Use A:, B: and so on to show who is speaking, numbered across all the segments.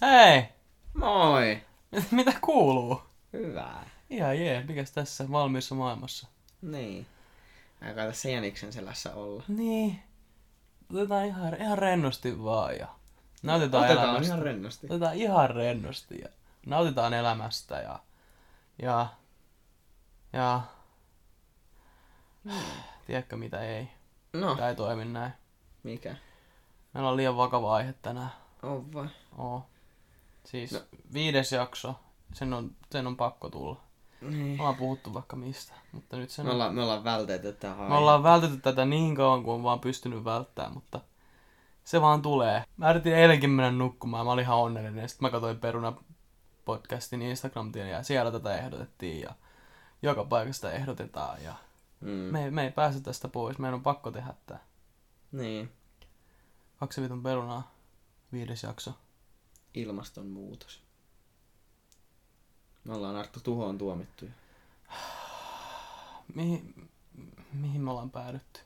A: Hei!
B: Moi!
A: Mitä kuuluu?
B: Hyvää.
A: Ihan jee, mikäs tässä valmiissa maailmassa?
B: Niin. Aikaa tässä jäniksen selässä olla.
A: Niin. Otetaan ihan, ihan rennosti vaan ja nautitaan
B: Otetaan
A: elämästä.
B: ihan rennosti.
A: Otetaan ihan rennosti ja nautitaan elämästä ja... Ja... Ja... Tiedätkö mitä ei?
B: No,
A: Tää ei toimi näin.
B: mikä?
A: Meillä on liian vakava aihe tänään.
B: On vai?
A: Oo. Siis
B: No.
A: viides jakso. Sen on, sen on pakko tulla.
B: Niin.
A: Ollaan puhuttu vaikka mistä, mutta nyt sen
B: Me
A: on...
B: ollaan, me ollaan vältetty tähän.
A: Me ollaan vältetty tätä niin kauan kuin on vaan pystynyt välttämään, mutta se vaan tulee. Mä yritin eilenkin mennä nukkumaan, mä olin ihan onnellinen. ja Sitten mä katsoin Peruna podcastin instagram ja siellä tätä ehdotettiin ja joka paikasta ehdotetaan ja
B: Mm.
A: me, ei- me ei pääse tästä pois, meidän on pakko tehdä tää.
B: Niin.
A: Kaksi vitun perunaa, viides jakso.
B: Ilmastonmuutos. Me ollaan Arttu tuhoon tuomittuja.
A: Mihin, mihin me ollaan päädytty?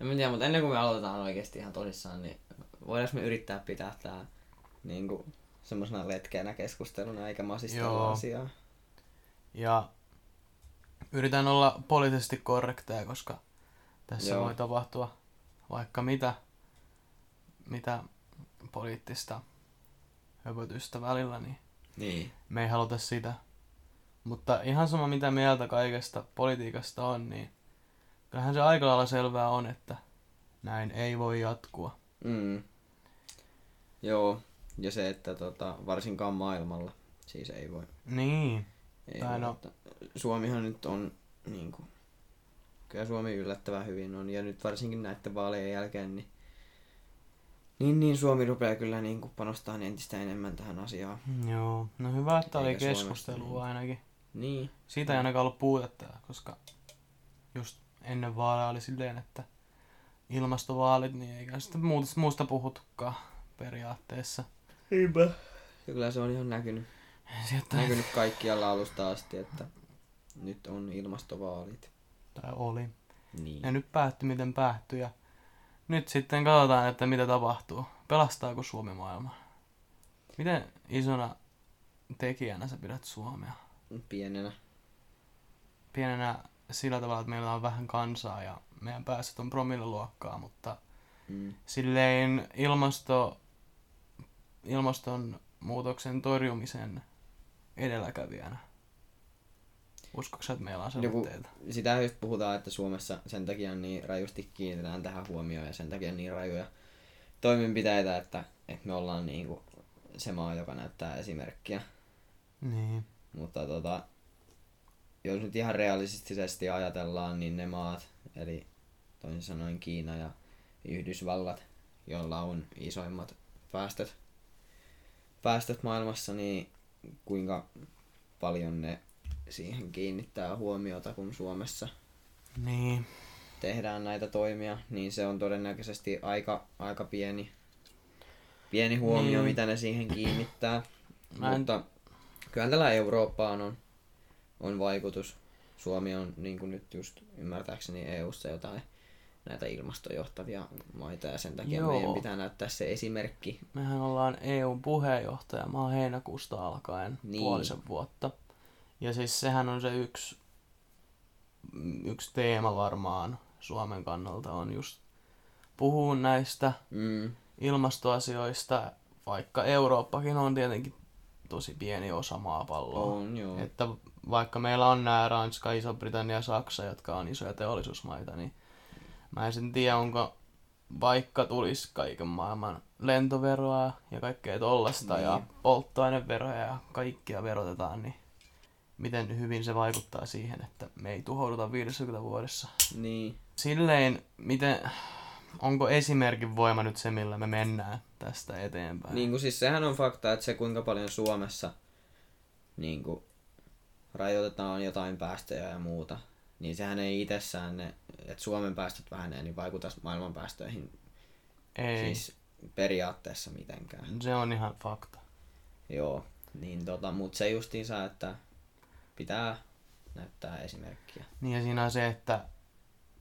B: En mä tiedä, mutta ennen kuin me aloitetaan oikeasti ihan tosissaan, niin voidaanko me yrittää pitää tää niinku semmosena letkeänä keskusteluna eikä masistella
A: Joo.
B: asiaa.
A: Ja yritän olla poliittisesti korrekteja, koska tässä
B: Joo.
A: voi tapahtua vaikka mitä, mitä poliittista höpötystä välillä, niin
B: Niin.
A: me ei haluta sitä. Mutta ihan sama mitä mieltä kaikesta politiikasta on, niin kyllähän se aika lailla selvää on, että näin ei voi jatkua.
B: Mm. Joo, ja se, että tota, varsinkaan maailmalla siis ei voi.
A: Niin,
B: Ei
A: Tai
B: voi
A: no-
B: että Suomihan nyt on niin kuin, kyllä Suomi yllättävän hyvin on, ja nyt varsinkin näiden vaalien jälkeen, niin niin, niin Suomi rupeaa kyllä niin kuin panostaa entistä enemmän tähän asiaan.
A: joo. No hyvä, että oli
B: Eikä Suomesta,
A: keskustelua
B: niin.
A: ainakin.
B: Niin.
A: Siitä ei ainakaan ollut puutetta, koska just ennen vaaleja oli silleen, että ilmastovaalit, niin eikä sitä muuta, muusta puhuttukaan periaatteessa.
B: Niinpä. Ja kyllä se on ihan näkynyt,
A: Sieltä,
B: näkynyt kaikkialla alusta asti, että nyt on ilmastovaalit.
A: tai oli.
B: Niin.
A: Ja nyt päättyi miten päättyi ja nyt sitten katsotaan, että mitä tapahtuu. Pelastaako Suomi maailmaa? Miten isona tekijänä sä pidät Suomea?
B: Pienenä.
A: Pienenä sillä tavalla, että meillä on vähän kansaa ja meidän päästöt on promilleluokkaa, mutta
B: Mm.
A: silleen ilmasto, ilmastonmuutoksen torjumisen edelläkävijänä. Uskotko sä, että meillä on
B: Joku-
A: selitteitä?
B: sitä just puhutaan, että Suomessa sen takia niin rajusti kiinnitetään tähän huomioon ja sen takia niin rajuja toimenpiteitä, että, että me ollaan niin kuin se maa, joka näyttää esimerkkiä.
A: Niin.
B: Mutta tota, jos nyt ihan realistisesti ajatellaan, niin ne maat, eli toisin sanoen Kiina ja Yhdysvallat, joilla on isoimmat päästöt, päästöt maailmassa, niin kuinka paljon ne siihen kiinnittää huomiota, kun Suomessa
A: Niin.
B: tehdään näitä toimia, niin se on todennäköisesti aika, aika pieni, pieni huomio,
A: Niin.
B: mitä ne siihen kiinnittää.
A: Mä en-
B: Mutta kyllä tällä Eurooppaan on, on vaikutus. Suomi on niin kuin nyt just ymmärtääkseni EU-ssa jotain näitä ilmastojohtavia maita ja sen takia
A: Joo.
B: meidän pitää näyttää se esimerkki.
A: Mehän ollaan EUn puheenjohtaja. Mä oon heinäkuusta alkaen
B: niin.
A: puolisen vuotta. Ja siis sehän on se yksi, yksi teema varmaan Suomen kannalta on just puhua näistä
B: Mm,
A: ilmastoasioista, vaikka Eurooppakin on tietenkin tosi pieni osa maapalloa.
B: on joo.
A: Että vaikka meillä on nämä Ranska, Iso-Britannia ja Saksa, jotka on isoja teollisuusmaita, niin mä en sen tiedä, onko vaikka tulisi kaiken maailman lentoveroa ja kaikkea tollasta
B: Niin.
A: ja polttoaineveroja ja kaikkia verotetaan, niin miten hyvin se vaikuttaa siihen, että me ei tuhouduta 50 vuodessa.
B: Niin.
A: Silleen, miten, onko esimerkin voima nyt se, millä me mennään tästä eteenpäin?
B: Niin kuin siis sehän on fakta, että se kuinka paljon Suomessa niin kuin, rajoitetaan jotain päästöjä ja muuta, niin sehän ei itsessään ne, että Suomen päästöt vähenee, niin vaikuta maailman päästöihin
A: ei,
B: siis periaatteessa mitenkään.
A: se on ihan fakta.
B: Joo, niin tota, mutta se justiinsa, että pitää näyttää esimerkkiä.
A: Niin ja siinä on se, että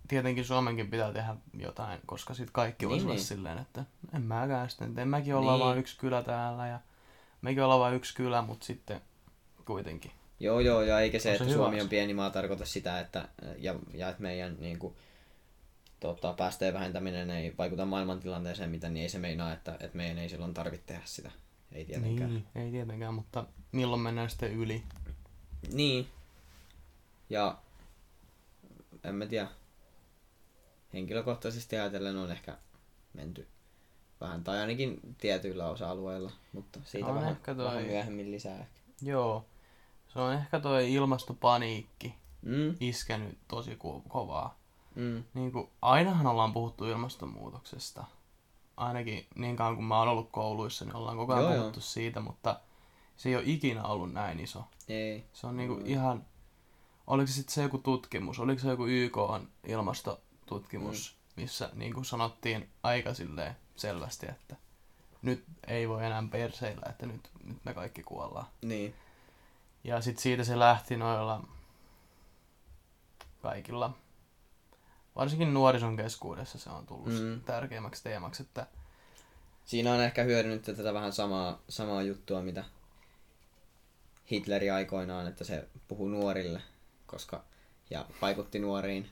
A: tietenkin Suomenkin pitää tehdä jotain, koska sitten kaikki
B: Niin,
A: voisi olla
B: niin.
A: silleen, että en mäkään sitten, en mäkin olla
B: Niin.
A: vaan yksi kylä täällä ja Mekin ollaan vain yksi kylä, mutta sitten kuitenkin.
B: Joo, joo, ja eikä se,
A: se
B: että
A: hyvä
B: Suomi on pieni maa, tarkoita sitä, että, ja, ja että meidän niin kuin, tota, päästöjen vähentäminen ei vaikuta maailmantilanteeseen mitä, niin ei se meinaa, että, että meidän ei silloin tarvitse tehdä sitä. Ei tietenkään.
A: Niin, ei tietenkään, mutta milloin mennään sitten yli?
B: Niin. Ja en mä tiedä. Henkilökohtaisesti ajatellen on ehkä menty vähän, tai ainakin tietyillä osa-alueilla, mutta siitä
A: On
B: vähän,
A: ehkä toi-
B: vähän myöhemmin lisää ehkä.
A: Joo. Se on ehkä toi ilmastopaniikki
B: Mm,
A: iskenyt tosi ko- kovaa.
B: mm,
A: Niin kuin, ainahan ollaan puhuttu ilmastonmuutoksesta. Ainakin niin kauan kuin mä oon ollut kouluissa, niin ollaan koko ajan
B: Joo, joo.
A: puhuttu siitä, mutta se ei ole ikinä ollut näin iso.
B: ei.
A: Se on niinku
B: Mm.
A: ihan... Oliko se sitten se joku tutkimus? Oliko se joku YK on ilmastotutkimus,
B: Mm.
A: missä niinku sanottiin aika silleen selvästi, että nyt ei voi enää perseillä, että nyt, nyt me kaikki kuollaan.
B: Niin.
A: Ja sitten siitä se lähti noilla kaikilla, varsinkin nuorison keskuudessa se on tullut
B: Mm.
A: mm. tärkeimmäksi teemaksi, että
B: Siinä on ehkä hyödynnetty tätä vähän samaa, samaa juttua, mitä Hitleri aikoinaan, että se puhuu nuorille, koska ja vaikutti nuoriin.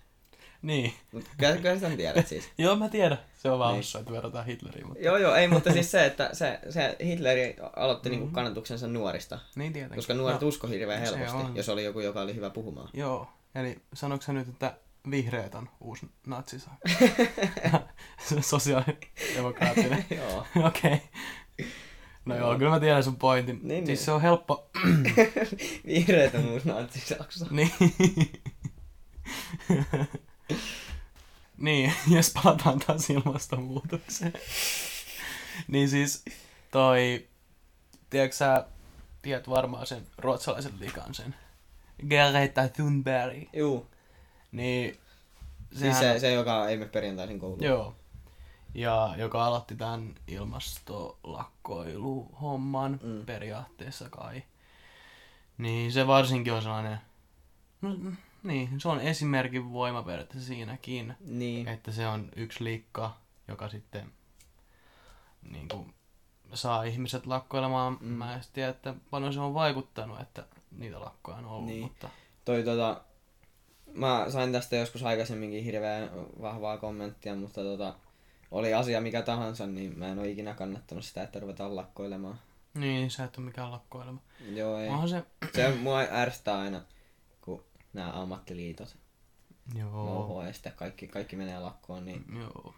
A: niin.
B: Mutta kyllä, kyllä sä tiedät siis.
A: Joo, mä tiedän. Se on vaan
B: Niin.
A: että verrataan Hitleriin, mutta
B: Joo, joo, ei, mutta siis se, että se, se Hitleri aloitti niinku
A: Mhm.
B: kannatuksensa nuorista,
A: niin tietenkin.
B: koska nuoret
A: no,
B: usko hirveän helposti,
A: on.
B: jos oli joku, joka oli hyvä puhumaan.
A: Joo, eli sanoiko sä nyt, että vihreät on uusi natsisa? Sosiaalidemokraattinen.
B: joo.
A: Okei. No joo, kyllä mä tiedän sun pointin.
B: Niin,
A: siis
B: niin.
A: se on helppo.
B: Vihreät on uusi natsisaksa.
A: niin. niin, jos palataan taas ilmastonmuutokseen. niin siis toi, tiedätkö sä, tiedät varmaan sen ruotsalaisen likan sen. Greta Thunberg.
B: Juu.
A: Niin,
B: Siis
A: sehän-
B: se, se, joka ei mene perjantaisin kouluun.
A: Joo. Ja joka aloitti tämän ilmastolakkoiluhomman
B: Mm.
A: periaatteessa kai. Niin se varsinkin on sellainen, no, niin, se on esimerkin voima periaatteessa siinäkin,
B: Niin.
A: että se on yksi liikka, joka sitten niin kuin, saa ihmiset lakkoilemaan.
B: Mm.
A: Mä en tiedä, että paljon se on vaikuttanut, että niitä lakkoja on ollut,
B: Niin.
A: mutta
B: Toi tota... Mä sain tästä joskus aikaisemminkin hirveän vahvaa kommenttia, mutta tota... Oli asia mikä tahansa, niin mä en ole ikinä kannattanut sitä, että ruvetaan lakkoilemaan.
A: niin, se et ole mikään lakkoilema.
B: Joo, ei.
A: Onhan se,
B: Se mua ärsyttää aina, kun nämä ammattiliitot,
A: joo,
B: OH ja sitten kaikki, kaikki menee lakkoon, niin
A: joo,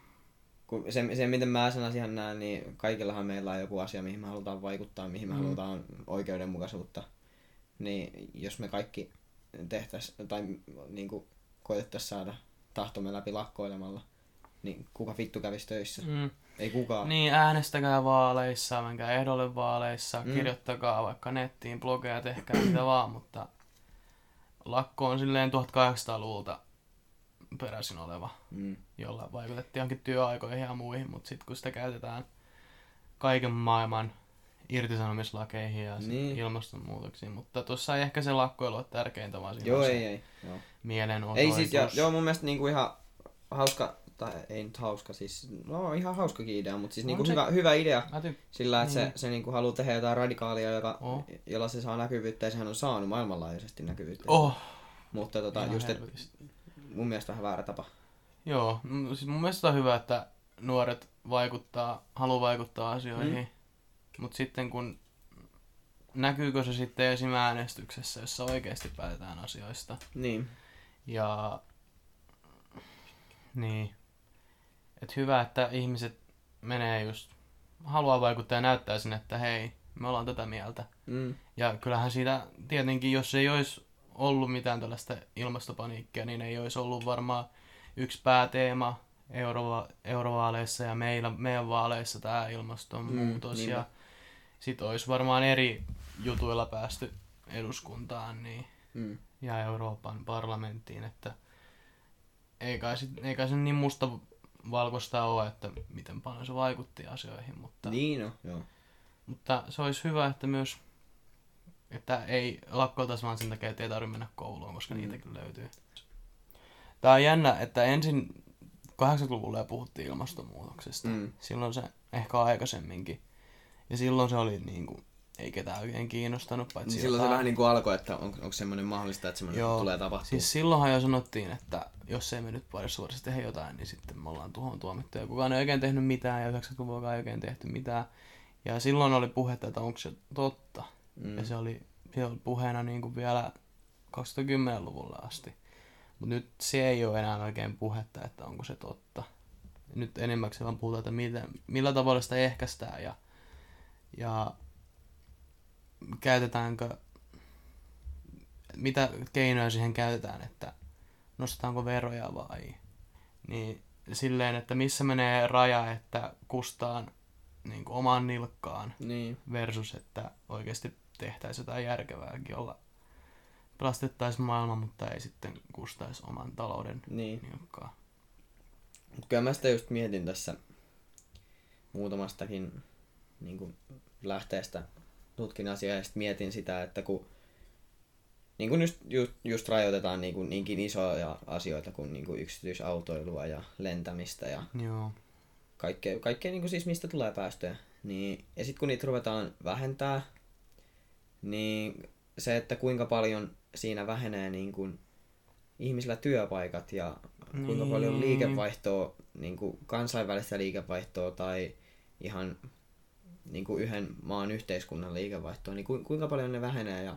B: kun se, se, miten mä sen asian näen, niin kaikillahan meillä on joku asia, mihin me halutaan vaikuttaa, mihin me
A: Mm.
B: halutaan oikeudenmukaisuutta. Niin jos me kaikki tehtäisiin tai niin kuin koetettaisiin saada tahtomme läpi lakkoilemalla, niin kuka vittu kävisi töissä?
A: mm.
B: Ei kukaan.
A: Niin, äänestäkää vaaleissa, menkää ehdolle vaaleissa,
B: Mm.
A: kirjoittakaa vaikka nettiin blogeja, tehkää mitä vaan, mutta lakko on silleen 1800-luvulta peräisin oleva,
B: Mm.
A: jolla vaikutettiin johonkin työaikoihin ja muihin, mutta sitten kun sitä käytetään kaiken maailman irtisanomislakeihin ja
B: Niin.
A: niin. ilmastonmuutoksiin, mutta tuossa ei ehkä se lakkoilu ole tärkeintä, vaan siinä
B: Joo,
A: on
B: ei,
A: se
B: ei. Joo.
A: mielenosoitus.
B: Ei siis, ja, joo mun mielestä niinku ihan hauska, tai ei nyt hauska, siis no ihan hauskakin idea, mutta siis
A: On
B: niinku
A: se.
B: hyvä, hyvä idea sillä, että
A: Niin.
B: se, se niinku haluaa tehdä jotain radikaalia, joka,
A: Oh.
B: jolla se saa näkyvyyttä, ja sehän on saanut maailmanlaajuisesti näkyvyyttä.
A: oh,
B: Mutta tota,
A: ihan
B: just, et, mun mielestä vähän väärä tapa.
A: Joo, mm, siis mun mielestä on hyvä, että nuoret vaikuttaa, haluaa vaikuttaa asioihin,
B: mm.
A: mutta sitten kun näkyykö se sitten esim. äänestyksessä, jossa oikeasti päätetään asioista.
B: Niin.
A: Ja niin, että hyvä, että ihmiset menee just, haluaa vaikuttaa ja näyttää sinne, että hei, me ollaan tätä mieltä.
B: Mm.
A: Ja kyllähän siitä tietenkin, jos ei olisi ollut mitään tällaista ilmastopaniikkia, niin ei olisi ollut varmaan yksi pääteema eurova- eurovaaleissa ja meillä, meidän vaaleissa tämä ilmastonmuutos.
B: Mm,
A: ja sitten olisi varmaan eri jutuilla päästy eduskuntaan niin,
B: Mm.
A: ja Euroopan parlamenttiin, että ei kai, sit, ei kai se niin musta valkoista ole, että miten paljon se vaikutti asioihin, mutta
B: Niin no, joo.
A: mutta se olisi hyvä, että myös, että ei lakkoiltaisi vaan sen takia, että ei tarvitse mennä kouluun, koska
B: Mm.
A: niitäkin löytyy. Tää on jännä, että ensin 80-luvulla jo puhuttiin ilmastonmuutoksesta.
B: Mm.
A: Silloin se ehkä aikaisemminkin. Ja silloin se oli niin kuin ei ketään oikein kiinnostanut. Paitsi
B: Niin silloin se vähän niin kuin alkoi, että on, onko semmoinen mahdollista, että semmoinen
A: Joo,
B: tulee tapahtua.
A: Siis silloinhan jo sanottiin, että jos ei me nyt parissa vuodessa tehdä jotain, niin sitten me ollaan tuohon tuomittu. Ja kukaan ei oikein tehnyt mitään ja 90-luvulla ei oikein tehty mitään. Ja silloin oli puhetta, että onko se totta. Mm. Ja se oli, se oli puheena niin kuin vielä 2010-luvulla asti. Mutta nyt se ei ole enää oikein puhetta, että onko se totta. Nyt enimmäkseen vaan puhutaan, että miten, millä tavalla sitä ehkäistään ja, ja käytetäänkö mitä keinoja siihen käytetään, että nostetaanko veroja vai niin silleen, että missä menee raja, että kustaan niin kuin omaan nilkkaan
B: Niin.
A: versus, että oikeasti tehtäisiin jotain järkevääkin, jolla pelastettaisiin maailma, mutta ei sitten kustaisi oman talouden
B: Niin.
A: nilkkaan.
B: Kyllä mä sitä just mietin tässä muutamastakin niin kuin lähteestä tutkin asiaa ja sit mietin sitä, että kun niin kuin just, just, just rajoitetaan niin kuin niinkin isoja asioita kuin, niin kuin yksityisautoilua ja lentämistä ja
A: Joo.
B: kaikkea, kaikkea niin kuin siis mistä tulee päästöjä. Niin, ja sitten kun niitä ruvetaan vähentää, niin se, että kuinka paljon siinä vähenee niin kuin ihmisillä työpaikat ja kuinka
A: Niin.
B: paljon liikevaihtoa, niin kuin kansainvälistä liikevaihtoa tai ihan niin kuin yhden maan yhteiskunnan liikevaihtoa, niin ku, kuinka paljon ne vähenee ja,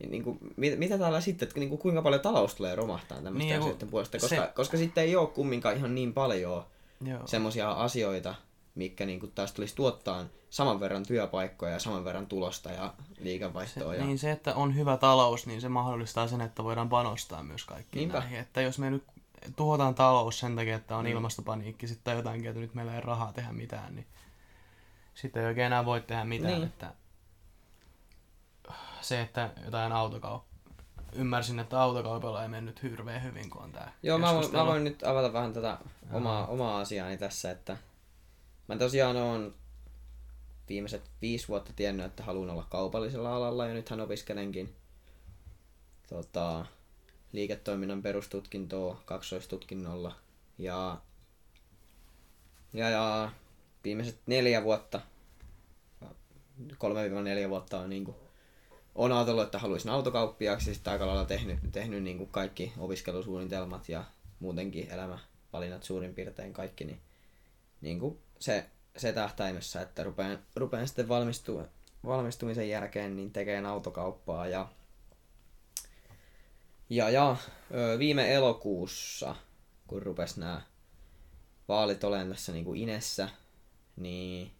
B: ja niin kuin, mit, mitä täällä sitten, että niin kuin, kuinka paljon talous tulee romahtaa tämmöisten
A: Niin,
B: asioiden puolesta, koska,
A: se-
B: koska sitten ei ole kumminkaan ihan niin paljon semmoisia asioita, mitkä niin kuin taas tulisi tuottaa saman verran työpaikkoja ja saman verran tulosta ja liikevaihtoa.
A: Se,
B: ja...
A: niin se, että on hyvä talous, niin se mahdollistaa sen, että voidaan panostaa myös kaikkiin
B: Niinpä.
A: näihin. Että jos me nyt tuhotaan talous sen takia, että on mm. ilmastopaniikki sitten tai jotainkin, että nyt meillä ei rahaa tehdä mitään, niin sitten ei oikein enää voi tehdä mitään.
B: Niin.
A: Että se, että jotain autokauppaa, ymmärsin, että autokaupalla ei mennyt hirveän hyvin, kun on tämä
B: Joo, mä voin, mä voin nyt avata vähän tätä
A: Joo.
B: omaa, omaa asiaani tässä, että mä tosiaan oon viimeiset viisi vuotta tiennyt, että haluan olla kaupallisella alalla ja nythän opiskelenkin tota, liiketoiminnan perustutkintoa kaksoistutkinnolla ja, ja, ja viimeiset neljä vuotta, kolme neljä vuotta on niinku on ajatellut, että haluaisin autokauppiaaksi, sitten aika lailla tehnyt, tehnyt niin kuin kaikki opiskelusuunnitelmat ja muutenkin elämävalinnat suurin piirtein kaikki, niin, niin kuin se, se tähtäimessä, että rupean, rupean sitten valmistu, valmistumisen jälkeen niin tekemään autokauppaa ja, ja, ja viime elokuussa, kun rupes nämä vaalit olemaan tässä niin kuin Inessä, niin,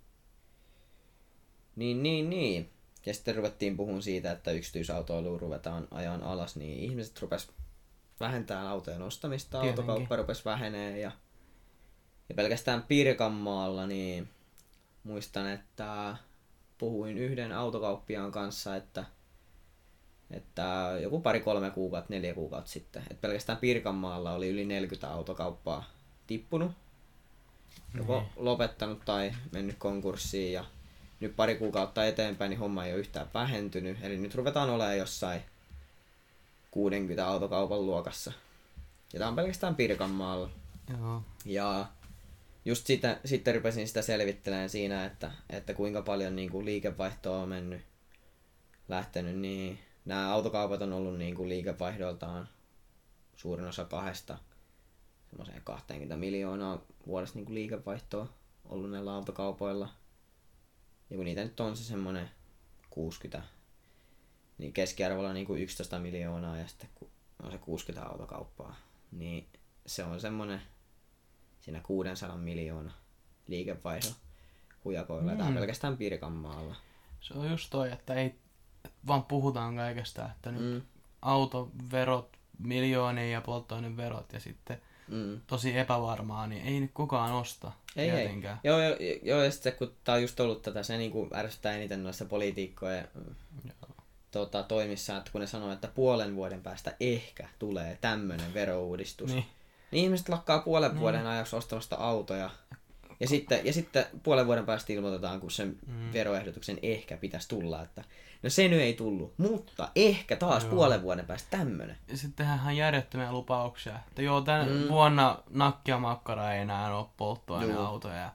B: niin, niin, niin, ja sitten ruvettiin puhumaan siitä, että yksityisautoilu ruvetaan ajan alas, niin ihmiset rupes vähentää autojen ostamista,
A: Tietenkin.
B: autokauppa rupes vähenee ja, ja pelkästään Pirkanmaalla, niin muistan, että puhuin yhden autokauppiaan kanssa, että, että joku pari-kolme kuukautta, neljä kuukautta sitten, että pelkästään Pirkanmaalla oli yli 40 autokauppaa tippunut, joko lopettanut tai mennyt konkurssiin ja nyt pari kuukautta eteenpäin, niin homma ei ole yhtään vähentynyt. Eli nyt ruvetaan olemaan jossain 60 autokaupan luokassa. Ja tämä on pelkästään Pirkanmaalla.
A: Joo.
B: Ja just sitä, sitten rupesin sitä selvittelemään siinä, että, että kuinka paljon niin kuin liikevaihtoa on mennyt, lähtenyt, niin nämä autokaupat on ollut niin kuin liikevaihdoltaan suurin osa kahdesta semmoiseen 20 miljoonaa vuodessa niin kuin liikevaihtoa ollut näillä autokaupoilla. Ja kun niitä nyt on se semmoinen 60, niin keskiarvolla niin kuin 11 miljoonaa ja sitten kun on se 60 autokauppaa, niin se on semmoinen siinä 600 miljoona liikevaihdon hujakoilla. Mm. Tämä on pelkästään Pirkanmaalla.
A: Se on just toi, että ei vaan puhutaan kaikesta, että nyt
B: Mm.
A: autoverot, miljoonia ja polttoaineverot ja sitten
B: Mm.
A: tosi epävarmaa, niin ei nyt kukaan osta
B: Ei, ei. Joo, joo, joo, ja sitten kun tää on just ollut tätä, se niinku ärsyttää eniten noissa poliitikkojen
A: Joo.
B: tota, toimissa, että kun ne sanoo, että puolen vuoden päästä ehkä tulee tämmöinen verouudistus.
A: Niin.
B: Niin ihmiset lakkaa puolen
A: Niin.
B: vuoden ajaksi ostamasta autoja. Ja sitten, ja sitten puolen vuoden päästä ilmoitetaan, kun sen
A: Mm.
B: veroehdotuksen ehkä pitäisi tulla, että no se nyt ei tullut, mutta ehkä taas
A: Joo.
B: puolen vuoden päästä tämmönen.
A: Ja sitten tehdään järjettömiä lupauksia. Että joo, tänä
B: Mm.
A: vuonna nakkia makkara ei enää ole polttoaineautoja. Ja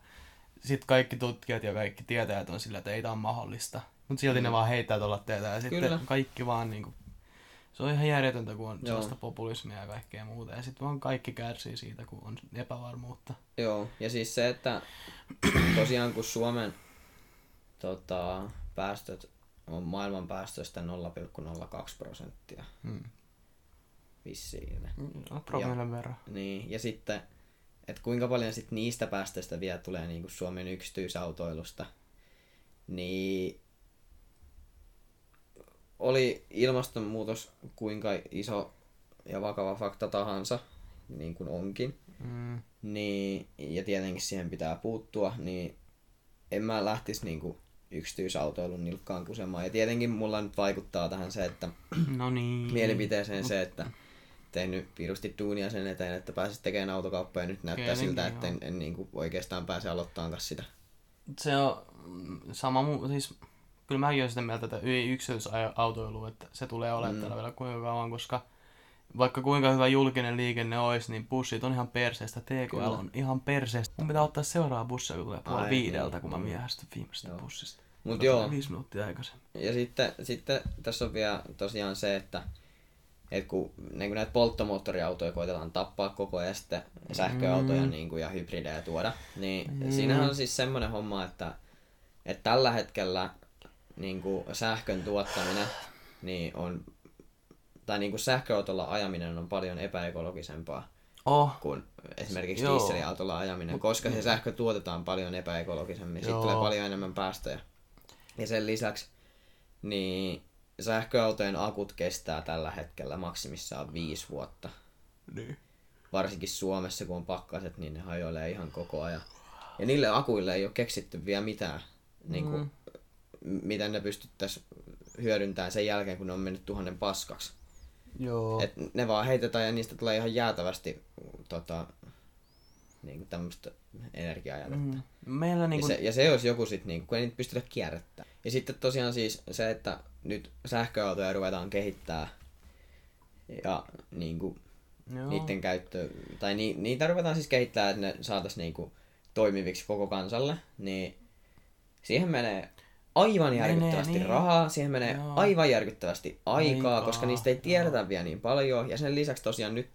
A: sitten kaikki tutkijat ja kaikki tietäjät on sillä, että ei tämä ole mahdollista. Mutta silti mm. ne vaan heittää tuolla teitä ja sitten
B: Kyllä.
A: kaikki vaan niinku, se on ihan järjetöntä, kun on
B: Joo.
A: sellaista populismia ja kaikkea muuta. Ja sitten vaan kaikki kärsii siitä, kun on epävarmuutta.
B: Joo, ja siis se, että tosiaan kun Suomen tota, päästöt on maailman päästöistä 0,02 prosenttia
A: Hmm.
B: vissiin.
A: No, promillen verran.
B: Niin, ja sitten, että kuinka paljon sit niistä päästöistä vielä tulee niin kuin Suomen yksityisautoilusta, niin oli ilmastonmuutos kuinka iso ja vakava fakta tahansa, niin kuin onkin,
A: Mm.
B: niin, ja tietenkin siihen pitää puuttua, niin en mä lähtisi niinku yksityisautoilun nilkkaan kusemaan. Ja tietenkin mulla nyt vaikuttaa tähän se, että
A: No niin.
B: mielipiteeseen se, että tehnyt pirusti duunia sen eteen, että pääsis tekemään autokauppaa ja nyt näyttää
A: Tietenkin,
B: siltä, että en, en niinku oikeastaan pääse aloittamaan sitä.
A: Se on sama muu, siis kyllä mäkin olen sitä mieltä, että yksityisautoilu, että se tulee olemaan
B: Mm.
A: täällä vielä kuinka kauan, koska vaikka kuinka hyvä julkinen liikenne olisi, niin bussit on ihan perseestä, TKL
B: Kyllä.
A: on ihan perseestä. Mun pitää ottaa seuraava bussi, kun tulee puoli
B: Ai
A: viideltä,
B: niin,
A: kun mä myöhästyn viimeisestä
B: Joo.
A: bussista.
B: Mut joo.
A: Viisi minuuttia aikaisemmin.
B: Ja sitten, sitten tässä on vielä tosiaan se, että et kun niin kun näitä polttomoottoriautoja koitetaan tappaa koko ajan ja sitten sähköautoja
A: Mm.
B: niin kuin, ja hybridejä tuoda, niin
A: Mm.
B: mm. siinähän on siis semmoinen homma, että, että tällä hetkellä niin kuin sähkön tuottaminen niin on, tai niin kuin sähköautolla ajaminen on paljon epäekologisempaa
A: Oh,
B: kuin esimerkiksi
A: Joo.
B: dieselautolla ajaminen, koska se sähkö tuotetaan paljon epäekologisemmin,
A: Joo.
B: tulee paljon enemmän päästöjä. Ja sen lisäksi niin sähköautojen akut kestää tällä hetkellä maksimissaan viisi vuotta.
A: niin.
B: Varsinkin Suomessa, kun on pakkaset, niin ne hajoilee ihan koko ajan. Ja niille akuille ei ole keksitty vielä mitään, niin kuin,
A: Mm.
B: miten ne pystyttäisiin hyödyntämään sen jälkeen, kun ne on mennyt tuhannen paskaksi.
A: Joo.
B: Et ne vaan heitetään ja niistä tulee ihan jäätävästi tota, niin tämmöistä energiajätettä.
A: Mm. Meillä
B: Niin
A: niinku...
B: ja, se, ja se olisi joku sitten, niin kun ei niitä pystytä kierrättämään. Ja sitten tosiaan siis se, että nyt sähköautoja ruvetaan kehittää ja niin kuin,
A: Joo.
B: niiden käyttö, tai ni, niitä ruvetaan siis kehittämään, että ne saataisiin niin kuin, toimiviksi koko kansalle, niin siihen menee aivan
A: Menee,
B: järkyttävästi
A: niin.
B: rahaa, siihen menee
A: Joo.
B: aivan järkyttävästi aikaa,
A: Aikaa,
B: koska niistä ei tiedetä
A: joo.
B: vielä niin paljon, ja sen lisäksi tosiaan nyt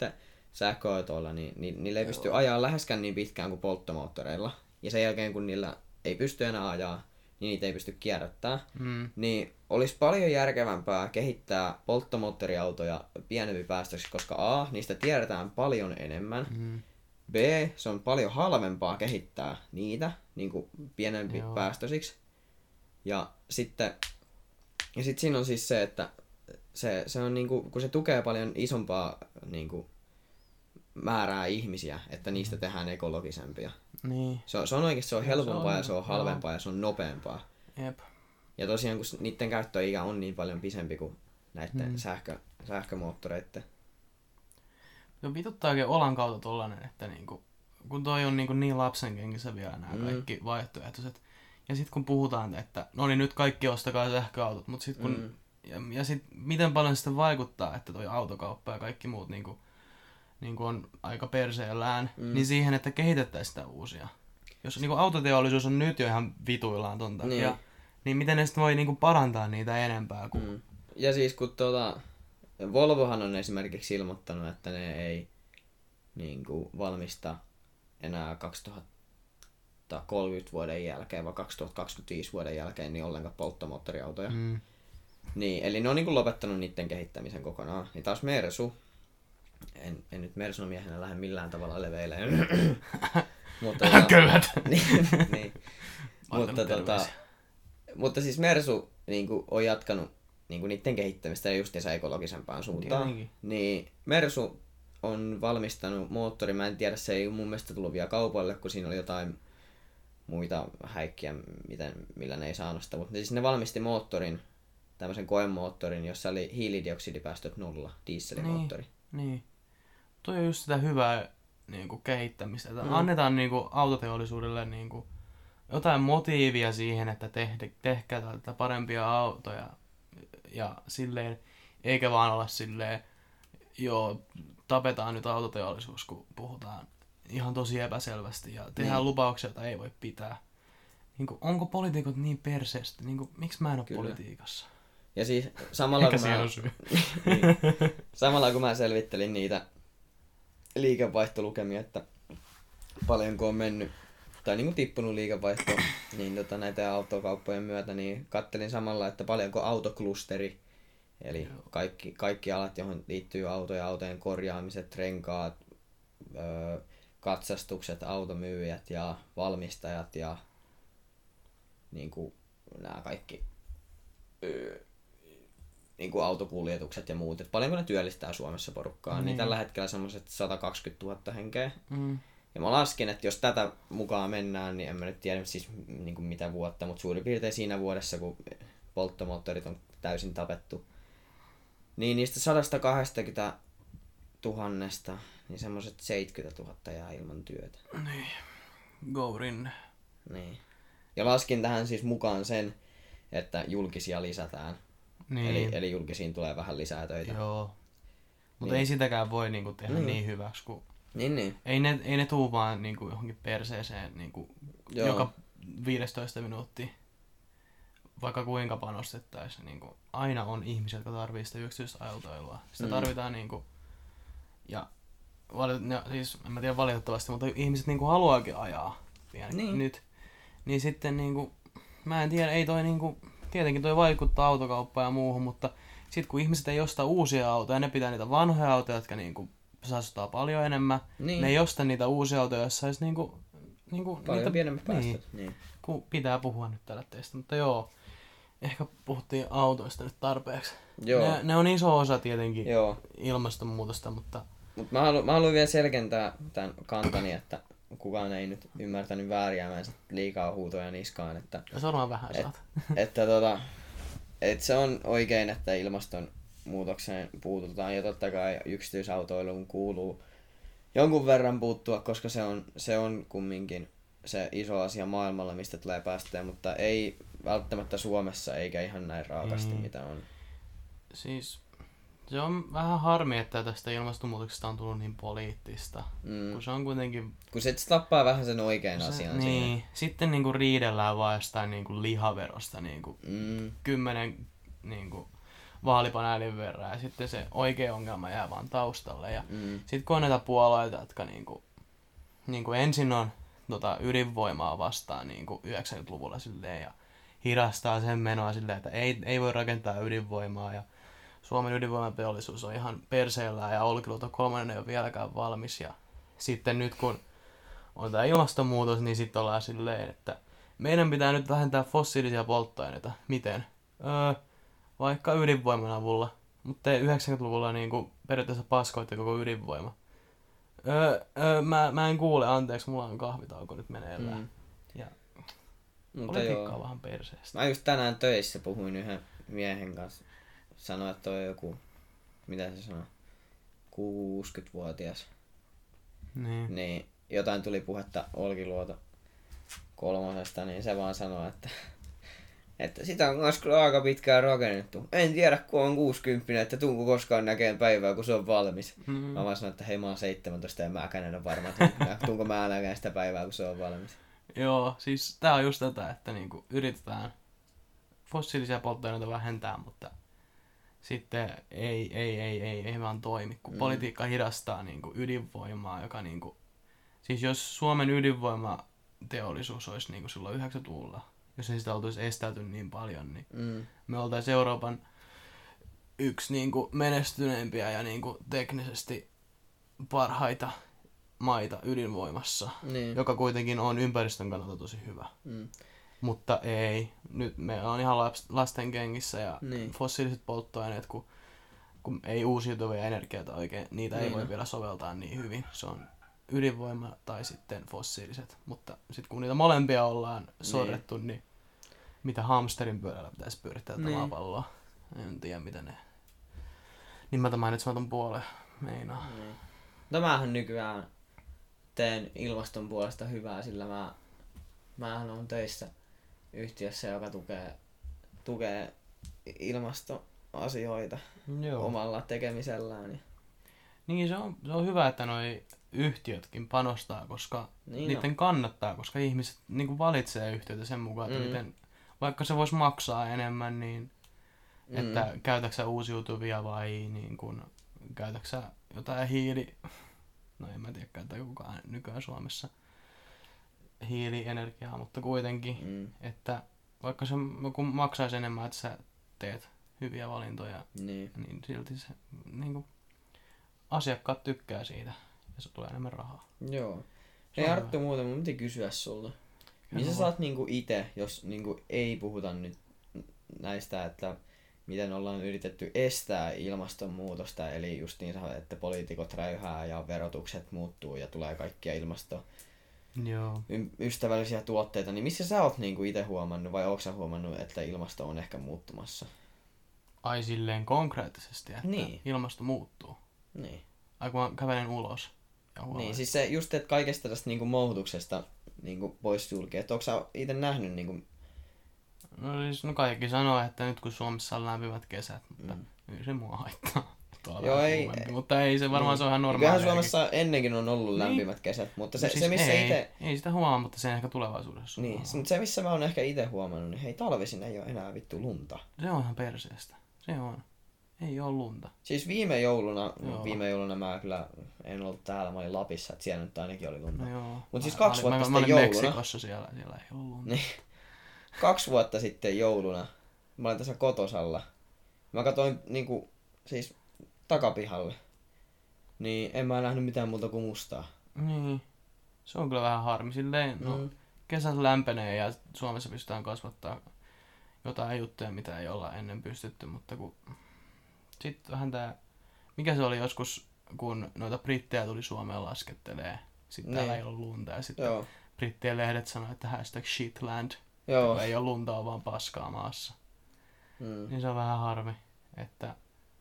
B: sähköautoilla, niin, niin niillä ei pysty ajaa läheskään niin pitkään kuin polttomoottoreilla, ja sen jälkeen kun niillä ei pysty enää ajaa, niin niitä ei pysty kierrättämään,
A: Mm.
B: niin olisi paljon järkevämpää kehittää polttomoottoriautoja pienempipäästöiksi, koska A, niistä tiedetään paljon enemmän,
A: Mm.
B: B, se on paljon halvempaa kehittää niitä niin kuin pienempi
A: Joo.
B: päästöisiksi. Ja sitten, ja sitten siinä on siis se, että se, se on niin kuin, kun se tukee paljon isompaa niin kuin, määrää ihmisiä, että niistä tehdään ekologisempia.
A: Niin.
B: Se on, se on oikeasti se on
A: Se
B: helpompaa
A: on,
B: ja se on halvempaa ja se on nopeampaa.
A: Jep.
B: Ja tosiaan, kun niiden käyttöikä on niin paljon pisempi kuin näiden
A: Mm.
B: sähkö, sähkömoottoreiden.
A: No vituttaa oikein olan kautta tollanen, että niinku, kun toi on niinku niin lapsen kengissä vielä nämä
B: Mm.
A: kaikki vaihtoehtoiset. Ja sitten kun puhutaan, että no niin nyt kaikki ostakaa sähköautot, mutta sitten kun,
B: Mm.
A: ja, ja sit miten paljon sitten vaikuttaa, että toi autokauppa ja kaikki muut niinku, niinku on aika perseellään,
B: Mm.
A: niin siihen, että kehitettäisiin sitä uusia. Jos niinku autoteollisuus on nyt jo ihan vituillaan ton takia,
B: Niin.
A: niin, niin miten ne sitten voi niinku parantaa niitä enempää kuin...
B: Mm. Ja siis kun tuota, Volvohan on esimerkiksi ilmoittanut, että ne ei niin kuin, valmista enää 2030 vuoden jälkeen, vai 2025 vuoden jälkeen, niin ollenkaan polttomoottoriautoja. Mm. Niin, eli ne on niin kuin, lopettanut niiden kehittämisen kokonaan. Niin taas Mersu, en, en nyt Mersun miehenä lähde millään tavalla leveilemään. Mutta, tota,
A: Köyhät!
B: niin, niin. Mutta, tota, mutta siis Mersu niin kuin, on jatkanut niin kuin, niiden kehittämistä ja justiinsa ekologisempaan suuntaan.
A: Tietenkin.
B: Niin Mersu on valmistanut moottori, mä en tiedä, se ei mun mielestä tullut vielä kaupalle, kun siinä oli jotain muita häikkiä, miten, millä ne ei saanut sitä. Mutta siis ne valmisti moottorin, tämmöisen koemoottorin, jossa oli hiilidioksidipäästöt nolla, dieselimoottori.
A: Niin. Toi on just sitä hyvää niin kuin, kehittämistä. Että
B: Mm.
A: Annetaan niin kuin, autoteollisuudelle niin kuin, jotain motiivia siihen, että tehde, tehkää täältä parempia autoja. Ja silleen, eikä vaan olla silleen, joo, tapetaan nyt autoteollisuus, kun puhutaan ihan tosi epäselvästi. Ja tehdään
B: Niin.
A: lupauksia, joita ei voi pitää. niin kuin, onko poliitikot niin perseestä? Niin kuin, miksi mä en ole
B: Kyllä.
A: politiikassa?
B: Ja siis samalla kun, mä, niin, samalla kun mä selvittelin niitä liikevaihtolukemia, että paljonko on mennyt tai niin kuin tippunut liikevaihto niin tota, näitä autokauppojen myötä, niin kattelin samalla, että paljonko autoklusteri, eli
A: Joo.
B: kaikki, kaikki alat, johon liittyy autoja, autojen korjaamiset, renkaat, öö, katsastukset, automyyjät ja valmistajat ja niin kuin nämä kaikki öö, niin kuin autokuljetukset ja muut. Et paljonko ne työllistää Suomessa porukkaa, niin,
A: Niin.
B: tällä hetkellä semmoiset 120 000 henkeä.
A: Mm.
B: Ja mä laskin, että jos tätä mukaan mennään, niin en mä nyt tiedä siis niin kuin mitä vuotta, mutta suurin piirtein siinä vuodessa, kun polttomoottorit on täysin tapettu, niin niistä 120 tuhannesta, niin semmoiset 70 000 jää ilman työtä.
A: Niin. Go rinne.
B: Niin. Ja laskin tähän siis mukaan sen, että julkisia lisätään.
A: Niin.
B: Eli, eli julkisiin tulee vähän lisää töitä.
A: Joo. Mutta
B: Niin.
A: ei sitäkään voi niinku tehdä
B: Niin.
A: niin. hyväksi, kun
B: Niin, niin.
A: ei ne, ei ne tuu vaan niinku johonkin perseeseen niinku
B: Joo.
A: joka 15 minuuttia. Vaikka kuinka panostettaisiin, niinku, aina on ihmisiä, jotka tarvii sitä yksityistä autoilua. Sitä
B: Mm.
A: mm. tarvitaan niinku, ja valit, no, siis, en mä tiedä valitettavasti, mutta ihmiset niinku haluaakin ajaa vielä
B: Niin.
A: nyt. Niin sitten niinku, mä en tiedä, ei toi niinku, tietenkin toi vaikuttaa autokauppaan ja muuhun, mutta sitten kun ihmiset ei osta uusia autoja, ne pitää niitä vanhoja autoja, jotka niinku saastuttaa paljon enemmän.
B: Niin.
A: Ne ei osta niitä uusia autoja, joissa olisi niinku, niinku
B: Paljon
A: niitä,
B: pienemmät
A: niin,
B: päästöt. Niin.
A: kun pitää puhua nyt tällä teistä, mutta joo. Ehkä puhuttiin autoista nyt tarpeeksi.
B: Joo.
A: Ne, ne on iso osa tietenkin
B: Joo.
A: ilmastonmuutosta, mutta
B: Mutta mä, halu, mä haluan vielä selkentää tämän kantani, että kukaan ei nyt ymmärtänyt väärin ja mä en sit liikaa huutoja niskaan, että,
A: jos varmaan vähän
B: Et-
A: saat.
B: että tota, et se on oikein, että ilmastonmuutokseen puututaan ja totta kai yksityisautoiluun kuuluu jonkun verran puuttua, koska se on, se on kumminkin se iso asia maailmalla, mistä tulee päästöjä, mutta ei välttämättä Suomessa eikä ihan näin raakasti,
A: Mm.
B: mitä on.
A: Siis se on vähän harmi, että tästä ilmastonmuutoksesta on tullut niin poliittista.
B: Mm.
A: Kun se on kuitenkin...
B: Kun se tappaa vähän sen oikean
A: se,
B: asian
A: niin,
B: siinä.
A: sitten niinku riidellään vaan jostain niinku lihaverosta niinku
B: Mm.
A: kymmenen niinku vaalipaneelin verran ja sitten se oikea ongelma jää vaan taustalle. Ja
B: Mm.
A: Sitten kun on näitä puolueita, jotka niinku, niinku ensin on tota, ydinvoimaa vastaan niinku 90-luvulla silleen, ja hidastaa sen menoa silleen, että ei, ei voi rakentaa ydinvoimaa ja Suomen ydinvoimateollisuus on ihan perseellään ja Olkiluoto 3 ei ole vieläkään valmis ja sitten nyt kun on tämä ilmastonmuutos, niin sitten ollaan silleen, että meidän pitää nyt vähentää fossiilisia polttoaineita. Miten? Öö, vaikka ydinvoiman avulla. Mutta te 90-luvulla niinku periaatteessa paskoitte koko ydinvoima. Öö, öö, mä, mä en kuule, anteeksi, mulla on kahvitauko nyt meneillään.
B: Mm.
A: Ja
B: Mutta
A: politiikka
B: joo.
A: on vähän perseestä.
B: Mä just tänään töissä puhuin yhden miehen kanssa. Sanoin, että toi on joku, mitä se sanoi, 60-vuotias.
A: Niin.
B: Niin jotain tuli puhetta Olkiluoto kolmosesta, niin se vaan sanoi, että, että sitä on myös kyllä aika pitkään rakennettu. En tiedä, kun on 60, että tuunko koskaan näkeen päivää, kun se on valmis.
A: Mm.
B: Mä vaan sanoin, että hei mä oon 17 ja mä en ole varma, että tuunko mä näkeen sitä päivää, kun se on valmis.
A: Joo, siis tää on just tätä, että niinku yritetään fossiilisia polttoaineita vähentää, mutta sitten ei, ei, ei, ei, ei vaan toimi, kun
B: Mm.
A: politiikka hidastaa niinku ydinvoimaa, joka niinku... Siis jos Suomen ydinvoimateollisuus olisi niinku silloin 90-luvulla, jos ei sitä oltaisi estäyty niin paljon, niin
B: Mm.
A: me oltaisiin Euroopan yksi niinku menestyneempiä ja niinku teknisesti parhaita maita ydinvoimassa,
B: Niin.
A: joka kuitenkin on ympäristön kannalta tosi hyvä.
B: Mm.
A: Mutta ei, nyt me on ihan lasten kengissä ja
B: Niin.
A: fossiiliset polttoaineet, kun, kun ei uusiutuvia energioita oikein, niitä ei
B: Niin
A: voi
B: on.
A: vielä soveltaa niin hyvin. Se on ydinvoima tai sitten fossiiliset. Mutta sitten kun niitä molempia ollaan sorrettu, niin, niin mitä hamsterin pyörällä pitäisi pyörittää
B: Niin.
A: maapalloa. En tiedä mitä ne nimeltä mainitsematon puolen meinaa.
B: Niin. No mähän nykyään teen ilmaston puolesta hyvää, sillä mä, mähän on töissä yhtiössä, joka tukee, tukee ilmastoasioita
A: Joo.
B: omalla tekemisellään. Niin.
A: Niin, se on, se on hyvä, että noi yhtiötkin panostaa, koska
B: Niin
A: niiden
B: on.
A: kannattaa, koska ihmiset niin valitsee yhtiötä sen mukaan, että
B: Mm.
A: miten, vaikka se voisi maksaa enemmän, niin
B: Mm.
A: että käytätkö sä uusiutuvia vai niin kuin, käytätkö sä jotain hiili... No en mä tiedä, käyttää kukaan nykyään Suomessa hiilienergiaa, mutta kuitenkin,
B: Mm.
A: että vaikka se kun maksaisi enemmän, että sä teet hyviä valintoja,
B: Niin.
A: niin silti se niin kuin, asiakkaat tykkää siitä ja se tulee enemmän rahaa.
B: Joo. Hei Arttu, muuten mun piti kysyä sulta. Missä sä oot niinku ite, jos niinku ei puhuta nyt näistä, että miten ollaan yritetty estää ilmastonmuutosta, eli justiinsa, että poliitikot räyhää ja verotukset muuttuu ja tulee kaikkia ilmasto
A: Joo.
B: ystävällisiä tuotteita, niin missä sä oot niinku itse huomannut, vai ootko sä huomannut, että ilmasto on ehkä muuttumassa?
A: Ai silleen konkreettisesti, että
B: Niin.
A: ilmasto muuttuu.
B: Niin.
A: Ai kun mä kävelen ulos ja huomaan,
B: Niin, siis se just, että kaikesta tästä niinku mouhutuksesta niinku pois sulkee. Että onko sä itse nähnyt niinku...
A: No siis no kaikki sanoo, että nyt kun Suomessa on lämpimät kesät, mutta
B: Mm.
A: mm. ei se mua haittaa. Tuolla
B: Joo, ei-
A: mutta ei se varmaan
B: niin.
A: se on ihan
B: Kyllähän
A: normaalia.
B: Suomessa ennenkin on ollut
A: Niin.
B: lämpimät kesät, mutta se,
A: No siis
B: se missä
A: ei,
B: itse...
A: ei sitä huomaa, mutta se ehkä tulevaisuudessa
B: Niin, se, mutta se missä mä oon ehkä itse huomannut, niin hei talvisin ei ole enää vittu lunta.
A: Se on ihan perseestä. Se on. Ei oo lunta.
B: Siis viime jouluna,
A: Joo.
B: viime jouluna mä kyllä en ollut täällä, mä olin Lapissa, että siellä nyt ainakin oli lunta.
A: No joo.
B: Mut siis
A: Mä-
B: kaksi
A: mä
B: vuotta
A: mä, mä
B: sitten
A: olin
B: jouluna.
A: Meksikossa siellä, siellä ei ollut lunta.
B: Niin. Kaksi vuotta sitten jouluna, mä olin tässä kotosalla. Mä katsoin niinku, siis takapihalle. Niin en mä nähnyt mitään muuta kuin mustaa.
A: Niin. Se on kyllä vähän harmi. Silleen, no,
B: Mm.
A: kesät lämpenee ja Suomessa pystytään kasvattaa jotain juttuja, mitä ei olla ennen pystytty, mutta kun sitten vähän tää, mikä se oli joskus, kun noita brittejä tuli Suomeen laskettelee, sitten täällä
B: Niin.
A: ei ollut lunta ja sitten
B: Joo.
A: brittien lehdet sanoi, että hashtag shitland,
B: Joo.
A: kun ei ole lunta, on vaan paskaa maassa.
B: Mm.
A: Niin se on vähän harmi, että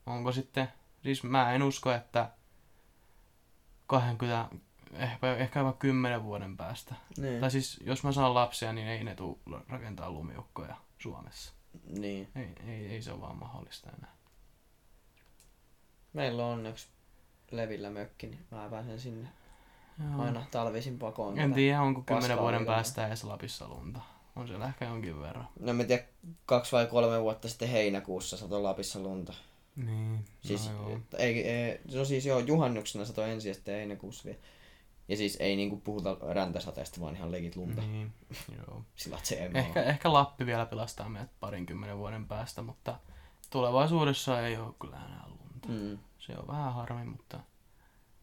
A: onko sitten, siis mä en usko, että 20, ehkä, ehkä jopa 10 vuoden päästä
B: Niin.
A: tai siis, jos mä saan lapsia, niin ei ne tuu rakentaa lumiukkoja Suomessa.
B: niin.
A: Ei, ei, ei se ole vaan mahdollista enää.
B: Meillä on onneksi Levillä mökki, niin mä pääsen sinne
A: Joo.
B: aina talvisin pakoon.
A: En tiedä, onko kymmenen vuoden päästä edes Lapissa lunta. On siellä ehkä jonkin verran.
B: No mä tiedän, kaksi vai kolme vuotta sitten heinäkuussa satoi Lapissa lunta.
A: Niin,
B: Siis,
A: no joo.
B: ei, ei, no siis joo, juhannuksena satoi ensin ja sitten heinäkuussa vielä. Ja siis ei niinku puhuta räntäsateesta, vaan ihan legit lunta.
A: Niin, joo.
B: Sillä se ei
A: Ehkä, ehkä Lappi vielä pelastaa meidät parinkymmenen vuoden päästä, mutta tulevaisuudessa ei ole kyllä enää lunta.
B: Mm.
A: Se on vähän harmi, mutta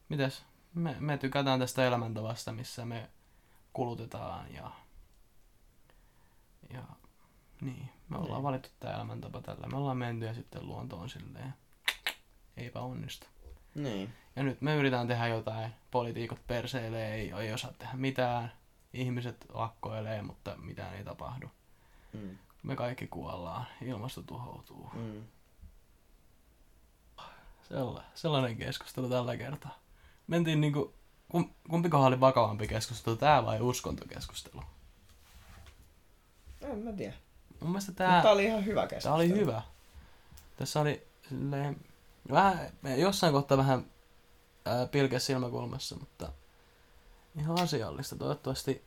A: mitäs? Me, me tykätään tästä elämäntavasta, missä me kulutetaan ja, ja niin, me ollaan
B: Niin.
A: valittu tämä elämäntapa tällä. Me ollaan menty ja sitten luontoon silleen, eipä onnistu.
B: Niin.
A: Ja nyt me yritetään tehdä jotain, poliitikot perseilee, ei, ei osaa tehdä mitään, ihmiset lakkoilee, mutta mitään ei tapahdu.
B: Mm.
A: Me kaikki kuollaan, ilmasto tuhoutuu.
B: Mm.
A: Sella, sellainen keskustelu tällä kertaa. Mentiin niinku, kum, kumpikohan oli vakavampi keskustelu, tää vai uskontokeskustelu?
B: En mä tiedä.
A: Mun mielestä
B: Tää,
A: Tää
B: oli ihan hyvä keskustelu.
A: tää oli hyvä. Tässä oli silleen, vähän, jossain kohtaa vähän ää, pilkäs silmäkulmassa, mutta ihan asiallista. Toivottavasti,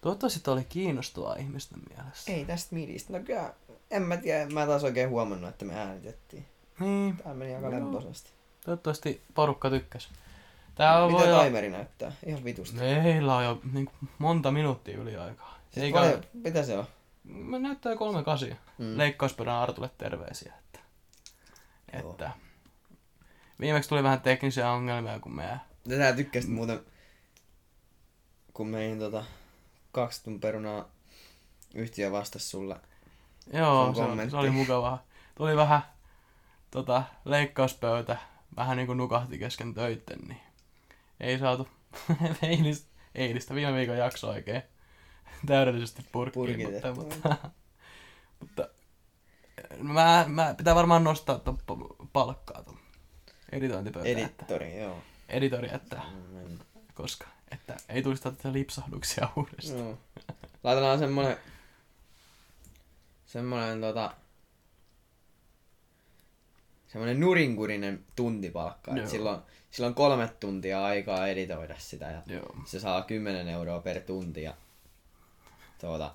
A: toivottavasti oli kiinnostavaa ihmisten mielestä.
B: Ei tästä midistä. No kyllä, en mä tiedä, mä taas oikein huomannut, että me äänitettiin.
A: Niin,
B: Tää meni aika
A: Joo.
B: lemposasti.
A: toivottavasti porukka tykkäs. Tää
B: Miten
A: voi olla,
B: timeri näyttää? Ihan vitusta.
A: meillä on jo niin monta minuuttia yli aikaa.
B: Siis
A: Eikä,
B: paljon, mitä se on?
A: Me näyttää kolme kasia.
B: Mm.
A: Leikkausperän Artulle terveisiä. Että,
B: Joo.
A: että viimeksi tuli vähän teknisiä ongelmia, kun me...
B: Tätä tykkäsit muuten, kun meihin tota, kaksi tunnin perunaa yhtiö vastasi sulle.
A: Joo, se,
B: kommentti.
A: se oli mukavaa. Tuli vähän tota, leikkauspöytä, vähän niinku nukahti kesken töitten, niin ei saatu eilistä, eilistä viime viikon jakso oikein täydellisesti purkkiin, mutta, mutta, mutta mä, mä, pitää varmaan nostaa ton palkkaa ton editointipöytä, että,
B: Editori, joo.
A: editori, että,
B: Mm,
A: koska, että ei tulisi tätä lipsahduksia uudestaan.
B: Joo. Laitetaan semmonen, semmonen tota, semmoinen nurinkurinen tuntipalkka.
A: Joo.
B: Et silloin, silloin kolme tuntia aikaa editoida sitä ja
A: Joo.
B: se saa 10 euroa per tunti ja tuota,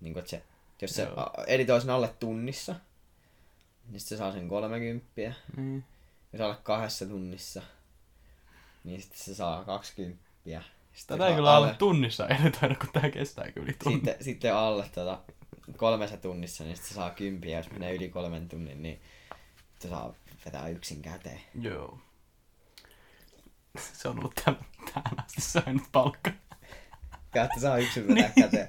B: niin kuin, että se, jos se
A: Joo.
B: editoi sen alle tunnissa, niin se saa sen 30.
A: Niin.
B: Jos alle kahdessa tunnissa, niin sitten se saa 20. Sitten
A: Tätä ei kyllä alle tunnissa editoida, kun tää kestää kyllä tunnin.
B: sitten, sitten alle tota, kolmessa tunnissa, niin sitten se saa kympiä. Jos menee yli kolmen tunnin, niin se saa vetää yksin käteen.
A: Joo. Se on ollut tähän, tähän asti saanut palkka.
B: Käyttö saa yksin vetää käteen.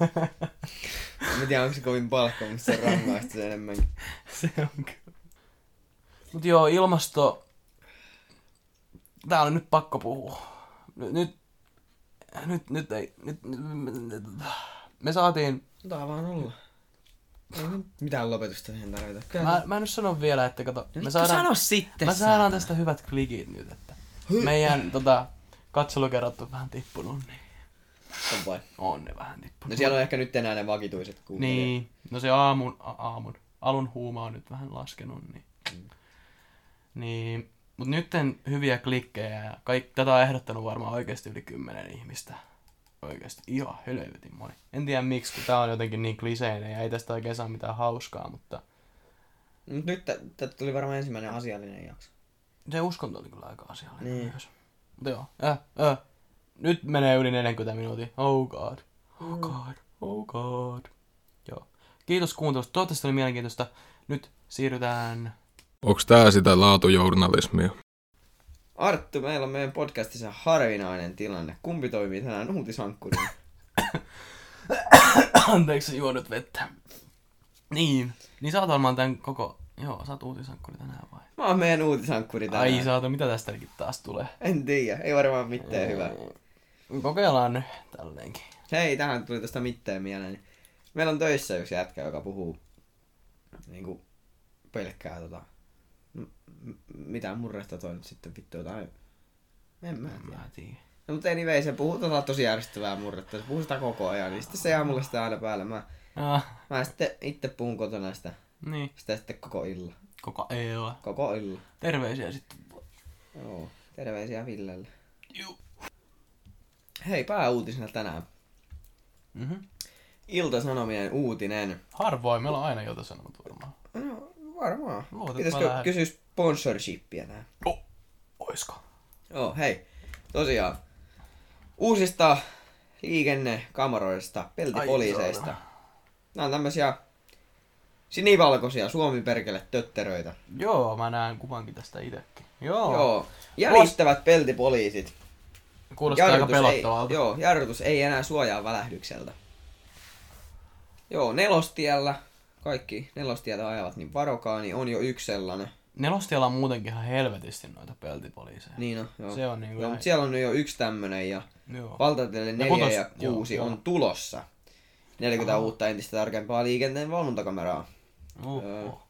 B: Mä tiedän, onko se kovin palkka, mutta se rangaistus enemmänkin.
A: Se on kyllä. Mut joo, ilmasto... Tää on nyt pakko puhua. Nyt, nyt, nyt, nyt ei, nyt, nyt, nyt me saatiin,
B: Tää vaan olla. Ei nyt mitään lopetusta siihen tarvita. Kyllä.
A: mä, mä en nyt sano vielä, että kato, me
B: Nyt
A: saadaan,
B: Sano sitten.
A: me saadaan tästä hyvät klikit nyt, että meidän tota, katselukerrat on vähän tippunut, niin
B: On vai.
A: on ne vähän tippunut.
B: No siellä on ehkä nyt enää ne vakituiset kuuntelijat.
A: Niin, no se aamun, a- aamun, alun huuma on nyt vähän laskenut, niin.
B: Mm.
A: Niin, mutta nytten hyviä klikkejä ja kaik, tätä on ehdottanut varmaan oikeasti yli kymmenen ihmistä. Oikeasti ihan helvetin moni. En tiedä miksi, kun tää on jotenkin niin kliseinen ja ei tästä oikein saa mitään hauskaa, mutta
B: Mut nyt tä- tästä tuli varmaan ensimmäinen asiallinen jakso.
A: se uskonto oli kyllä aika asiallinen
B: Niin.
A: myös. Mutta joo, äh, äh. Nyt menee yli 40 minuuttia. Oh god. Oh god. Oh god. Joo. Kiitos kuuntelusta. Toivottavasti oli mielenkiintoista. Nyt siirrytään...
C: Onks tää sitä laatujournalismia?
B: Arttu, meillä on meidän podcastissa harvinainen tilanne. Kumpi toimii tänään uutisankkurina?
A: Anteeksi, juon nyt vettä. Niin. Niin sä oot varmaan tän koko... Joo, sä oot uutisankkuri tänään vai?
B: Mä oon meidän uutisankkuri tänään.
A: Ai saata, mitä tästäkin taas tulee?
B: En tiedä, ei varmaan mitään hyvää.
A: Kokeillaan nyt tälleenkin.
B: Hei, tähän tuli tästä mitään mieleen. Meillä on töissä yksi jätkä, joka puhuu niinku pelkkää tota... m- m- mitään murresta toi nyt sitten vittu jotain... En mä
A: En
B: tiedä.
A: mä tiedä.
B: No, mutta anyway, se puhuu tota tosi järjestävää murretta. Se puhuu sitä koko ajan, niin sitten se jää mulle sitä aina päälle. Mä,
A: Ah,
B: mä sitten itse puhun kotona sitä,
A: niin.
B: sitä sitten koko illa.
A: Koko EU.
B: Koko illa.
A: Terveisiä sitten.
B: Joo. Terveisiä Villelle.
A: Juu.
B: Hei, pääuutisena tänään.
A: Mm-hmm.
B: Ilta-Sanomien uutinen.
A: Harvoin, meillä on aina jotain sanonut varmaan.
B: No, varmaan. Pitäisikö
A: lähden.
B: kysyä sponsorshipia nää?
A: Oh, oisko?
B: Joo, hei. Tosiaan. Uusista liikennekamaroista, peltipoliiseista. Nämä on tämmösiä sinivalkoisia Suomi perkele tötteröitä.
A: Joo, mä näen kuvankin tästä itekin. Joo.
B: Joo. Jäljittävät peltipoliisit.
A: Kuulostaa aika
B: ei,
A: pelottavalta.
B: joo, jarrutus ei enää suojaa välähdykseltä. Joo, nelostiellä, kaikki nelostietä ajavat, niin varokaa, niin on jo yksi sellainen.
A: Nelostiellä on muutenkin ihan helvetisti noita peltipoliiseja.
B: Niin on, joo.
A: Se on niinku
B: joo,
A: ihan-
B: mutta siellä on jo yksi tämmönen ja
A: Joo.
B: valtateille
A: Ja
B: 4
A: kutos-
B: ja
A: joo,
B: 6
A: joo.
B: on tulossa. 40
A: Aha.
B: uutta entistä tarkempaa liikenteen valvontakameraa.
A: Oho.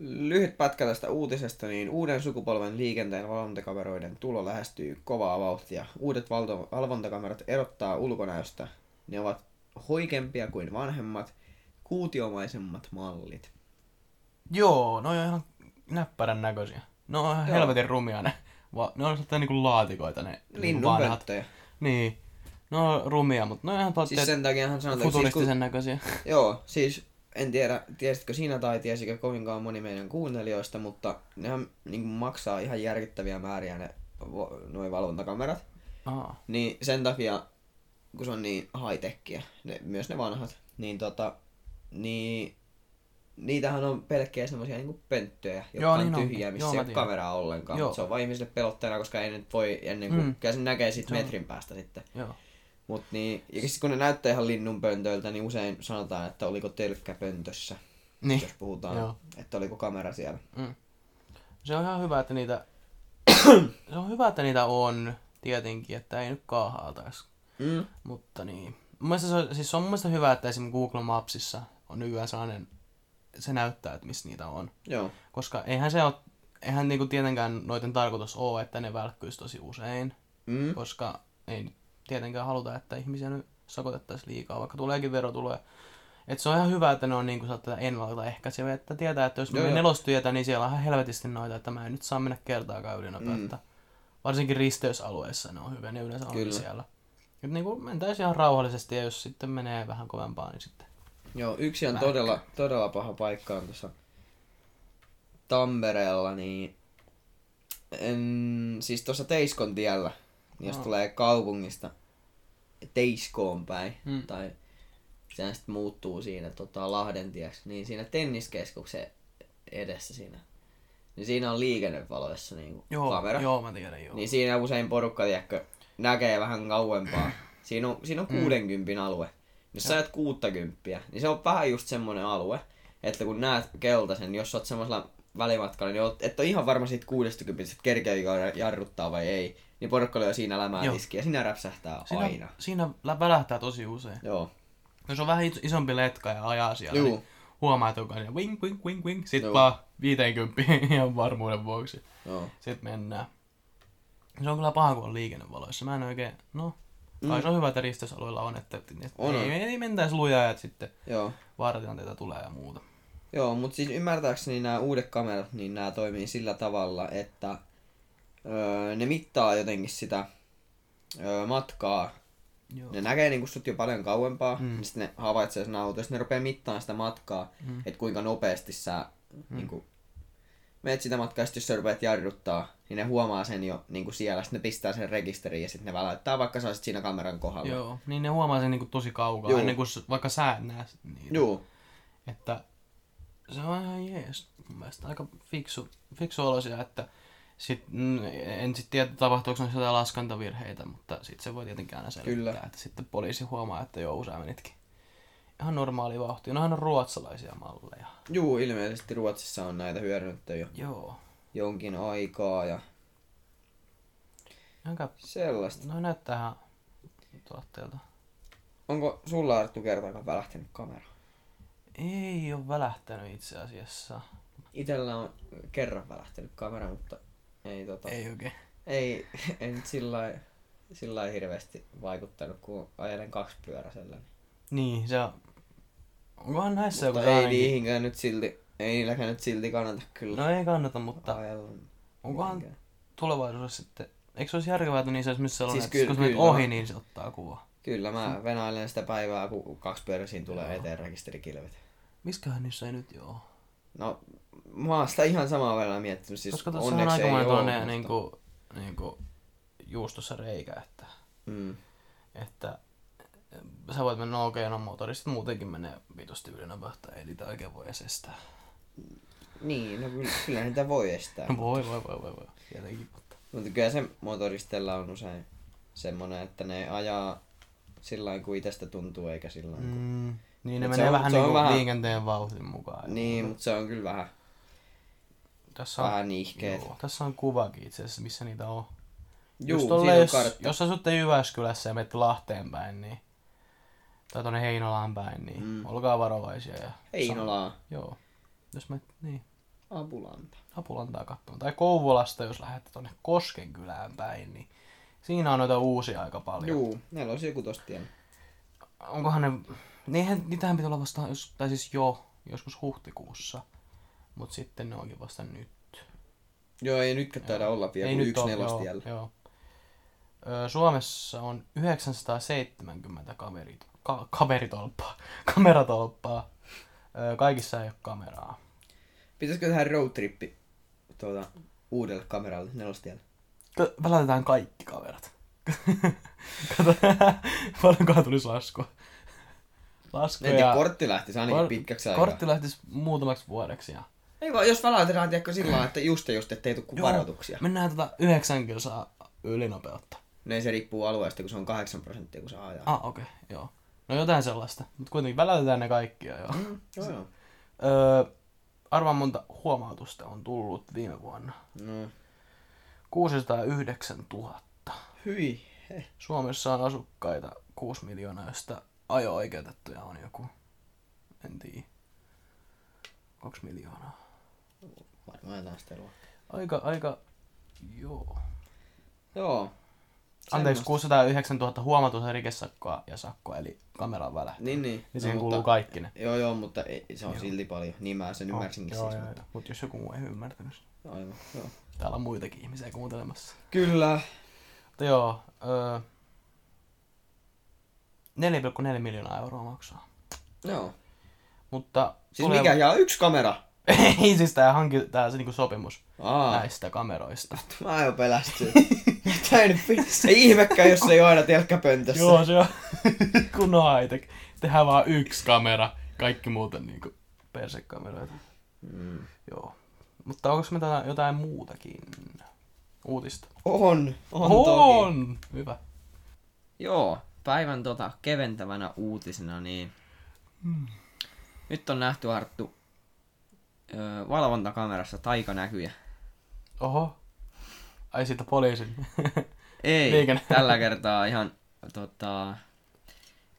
B: Lyhyt pätkä tästä uutisesta, niin uuden sukupolven liikenteen valvontakameroiden tulo lähestyy kovaa vauhtia. Uudet valto- valvontakamerat erottaa ulkonäöstä. Ne ovat hoikempia kuin vanhemmat, kuutiomaisemmat mallit.
A: Joo, no on ihan näppärän näköisiä. No on ihan
B: Joo.
A: helvetin rumia ne. Va- ne on sellaisia niinku laatikoita ne niinku vanhat. Niin. No on rumia, mutta ne on ihan
B: Siis sen takia hän sanotaan, siis
A: futuristisen
B: kun,
A: näköisiä.
B: joo, siis en tiedä, tiesitkö sinä tai tiesikö kovinkaan moni meidän kuuntelijoista, mutta nehän niin maksaa ihan järkyttäviä määriä ne noi valvontakamerat.
A: Aa.
B: Niin sen takia, kun se on niin high-techia, ne, myös ne vanhat, niin tota, niin niitähän on pelkkiä semmosia niinku pönttöjä, jotka
A: Joo,
B: on
A: niin onkin.
B: tyhjiä, missä
A: Joo,
B: ei ole kameraa ollenkaan.
A: Joo.
B: Mutta se on vain ihmisille pelotteena, koska ei nyt voi ennen kuin,
A: Mm.
B: kyllä sen näkee sit
A: on-
B: metrin päästä sitten.
A: Joo.
B: Mut niin, ja sit kun ne näyttää ihan linnun pöntöiltä, niin usein sanotaan, että oliko telkkä pöntössä,
A: Niin.
B: jos puhutaan,
A: Joo.
B: että oliko kamera siellä.
A: Mm. Se on ihan hyvä, että niitä... se on hyvä, että niitä on, tietenkin, että ei nyt kaahailtaisi.
B: Mm.
A: Mutta niin. Mun se on, siis se on mun mielestä hyvä, että esimerkiksi Google Mapsissa on nykyään sellainen, se näyttää, että missä niitä on.
B: Joo.
A: Koska eihän se ole, eihän niinku tietenkään noiden tarkoitus ole, että ne välkkyisi tosi usein.
B: Mm.
A: Koska ei tietenkään haluta, että ihmisiä nyt sakotettaisiin liikaa, vaikka tuleekin verotuloja. Et se on ihan hyvä, että ne on niinku tätä ennaltaehkäiseviä, että tietää, että jos menee nelostietä, niin siellä on ihan helvetisti noita, että mä en nyt saa mennä kertaakaan ylinopeutta. Mm. Varsinkin risteysalueissa ne on hyviä, ne yleensä on
B: Kyllä.
A: siellä. Et niinku mentäisi ihan rauhallisesti, ja jos sitten menee vähän kovempaa, niin sitten...
B: Joo, yksi on todella, todella paha paikka on tuossa Tampereella, niin en, siis tuossa Teiskon tiellä, niin jos
A: Joo.
B: tulee kaupungista Teiskoon päin,
A: Mm.
B: tai sehän sitten muuttuu siinä tota, Lahden tieksi, niin siinä tenniskeskuksen edessä siinä, niin siinä on liikennevaloissa niin
A: Joo,
B: kamera.
A: joo, mä tiedän, joo.
B: Niin siinä usein porukka, tiedätkö, näkee vähän kauempaa. Siinä on, siinä on
A: Mm.
B: 60 alue. Jos sä ajat 60, niin se on vähän just semmonen alue, että kun näet keltaisen, jos sä oot semmoisella välimatkalla, niin oot, et ole ihan varma siitä 60, että kerkeekö jarruttaa vai ei. Niin porukka lyö siinä lämää
A: Joo.
B: tiskiä ja siinä räpsähtää
A: siinä,
B: aina.
A: siinä lä- välähtää tosi usein.
B: Joo.
A: Jos on vähän is- isompi letka ja ajaa siellä,
B: Juu.
A: niin huomaa, että onko siinä wing, wing, wing, wing. Sitten
B: Joo.
A: vaan 50 ihan varmuuden vuoksi.
B: Joo.
A: Sitten mennään. Se on kyllä paha, kun on liikennevaloissa. Mä en oikein, no,
B: Mm.
A: se on hyvä, että risteysalueilla on, että, että
B: On,
A: ei,
B: on.
A: ei, mentäisi lujaa, että sitten
B: Joo.
A: vaaratilanteita tulee ja muuta.
B: Joo, mutta siis ymmärtääkseni nämä uudet kamerat, niin nämä toimii sillä tavalla, että öö, ne mittaa jotenkin sitä öö, matkaa
A: Joo.
B: Ne näkee niinku sut jo paljon kauempaa,
A: Mm.
B: niin sitten ne havaitsee sen auton, ne rupeaa mittaamaan sitä matkaa,
A: Mm.
B: että kuinka nopeasti sä mm. niinku, meet sitä matkaa, sit jos sä rupeat jarruttaa, niin ne huomaa sen jo niinku siellä, sitten ne pistää sen rekisteriin ja sitten ne väläyttää, vaikka sä olisit siinä kameran kohdalla.
A: Joo, niin ne huomaa sen niinku tosi kaukaa,
B: Joo.
A: ennen kuin vaikka sä et näe niitä.
B: Juu,
A: Että se on ihan jees. Mun mielestä aika fiksu, fiksu olosia, että sit, mm, en sitten tiedä, tapahtuuko noissa jotain laskantavirheitä, mutta sitten se voi tietenkin aina selittää,
B: Kyllä.
A: että sitten poliisi huomaa, että joo, sä menitkin ihan normaali vauhti. Nohan on ruotsalaisia malleja.
B: juu, ilmeisesti Ruotsissa on näitä hyödynnetty jo
A: Joo.
B: jonkin aikaa ja
A: Aika,
B: sellaista.
A: no näyttää ihan tuotteelta.
B: Onko sulla Arttu kertaakaan välähtänyt kamera?
A: Ei ole välähtänyt itse asiassa.
B: Itellä on kerran välähtänyt kamera, mutta ei tota...
A: Ei oikein.
B: Ei, ei nyt sillä lailla- sillä hirveästi vaikuttanut, kun ajelen kaksipyöräisellä.
A: Niin, se on... Onkohan näissä joku
B: Mutta ei
A: sellainenkin-
B: niihinkään nyt silti, ei niilläkään nyt silti kannata kyllä
A: No ei kannata, mutta
B: ajella.
A: onkohan
B: mihinkään.
A: tulevaisuudessa sitten... Eikö se olisi järkevää, että niissä olisi sellainen,
B: Siis
A: että
B: kyllä-
A: kun
B: kyllä.
A: ohi, niin se ottaa kuva.
B: Kyllä mä venailen sitä päivää, kun kaksipyöräisiin tulee
A: Joo.
B: eteen rekisterikilvet.
A: Miskähän niissä ei nyt joo?
B: No, mä oon sitä ihan samaa välillä miettinyt. Siis
A: Koska tuossa on aikamoinen
B: oo,
A: tuonne niinku, niinku juustossa reikä, että,
B: Mm.
A: että sä voit mennä okei, no motorista muutenkin menee vitusti ylinopeutta, ei niitä oikein voi estää.
B: Niin, no kyllä, kyllä niitä voi estää.
A: No voi, voi, voi, voi, voi, tietenkin, mutta...
B: Mutta kyllä se motoristella on usein semmonen, että ne ajaa sillä lailla, kuin itsestä tuntuu, eikä sillä lailla, kuin...
A: Mm, niin ne menee
B: on-
A: vähän niinku
B: vähän-
A: liikenteen vauhdin mukaan.
B: Niin, mutta se on kyllä vähän,
A: Tässä on,
B: vähän nihkeet.
A: joo, tässä on kuvakin itse asiassa, missä niitä on.
B: Juu,
A: Just tolle,
B: on
A: jos,
B: kartta.
A: jos asutte Jyväskylässä ja menette Lahteen päin, niin, tai tuonne Heinolaan päin, niin mm. Olkaa varovaisia. Ja
B: Heinolaa,
A: Joo. Jos me, niin,
B: Apulanta.
A: Apulantaa katsomaan. Tai Kouvolasta, jos lähdette tuonne Koskenkylään päin, niin siinä on noita uusia aika paljon.
B: Juu, meillä olisi joku tosta tiellä.
A: Onkohan ne, niihin, niitähän pitää olla vasta, jos, tai siis jo, joskus huhtikuussa. Mutta sitten ne onkin vasta nyt.
B: Joo, ei nytkään taida olla vielä kuin yksi
A: oo,
B: nelostiellä.
A: Joo, joo. Suomessa on 970 kamerit, ka, kameritolppaa, kameratolppaa. Kaikissa ei ole kameraa.
B: Pitäisikö tehdä roadtrippi tuota, uudelle kameralle nelostiellä?
A: K- Välätetään kaikki kamerat. Kato, paljonkohan tulisi laskua. Laskuja.
B: Tiedä, kortti lähtisi ainakin
A: Kor-
B: pitkäksi aikaa.
A: Kortti lähtisi muutamaksi vuodeksi. Ja...
B: Ei vaan, jos väläytetään, tiedätkö, sillä lailla, että just ja just, ettei tule varoituksia.
A: Mennään tota 9 kilsaa ylinopeutta.
B: Ne se riippuu alueesta, kun se on 8 prosenttia, kun saa ajaa.
A: Ah, okei, okay, joo. No jotain sellaista. Mutta kuitenkin välätetään ne kaikki jo. Joo.
B: Mm, joo, joo.
A: Öö, arvaan monta huomautusta on tullut viime vuonna.
B: No,
A: 609 000.
B: hyi. He.
A: Suomessa on asukkaita 6 miljoonaa, josta ajo-oikeutettuja on joku, en tiedä, 2 miljoonaa.
B: Varmaan jotain sitä luokkaa.
A: Aika, aika, joo.
B: Joo.
A: Anteeksi,
B: Semmosta.
A: 609 000 huomatusta rikesakkoa ja sakkoa, eli kameran välähtö.
B: Niin, niin.
A: Niin siihen
B: No,
A: kuuluu
B: mutta,
A: kaikki ne.
B: Joo, joo, mutta ei, se on silti paljon. Niin mä sen ymmärsinkin
A: joo,
B: siis.
A: joo,
B: Mutta...
A: joo. Mut jos joku muu ei ymmärtänyt. sitä.
B: Aivan, joo.
A: Täällä on muitakin ihmisiä kuuntelemassa.
B: Kyllä.
A: Mutta joo, öö, 4,4 miljoonaa euroa maksaa.
B: Joo.
A: Mutta...
B: Siis mikä? Ja yksi kamera.
A: Ei siis tää hanki, tää se niinku sopimus
B: Aa.
A: näistä kameroista.
B: Mä jo pelästyin. Tää ei nyt Ei ihmekään, jos ei ole aina telkkäpöntössä.
A: Joo, se on kunnon high Tehdään vaan yksi kamera, kaikki muut on niinku persekameroita.
B: Mm.
A: Joo. Mutta onko meillä jotain muutakin uutista?
B: On, on, toki.
A: On! Hyvä.
B: Joo, päivän tota keventävänä uutisena, niin nyt on nähty Arttu ö, valvontakamerassa taikanäkyjä.
A: Oho. Ai siitä poliisin.
B: Ei,
A: Liikenne.
B: tällä kertaa ihan tota,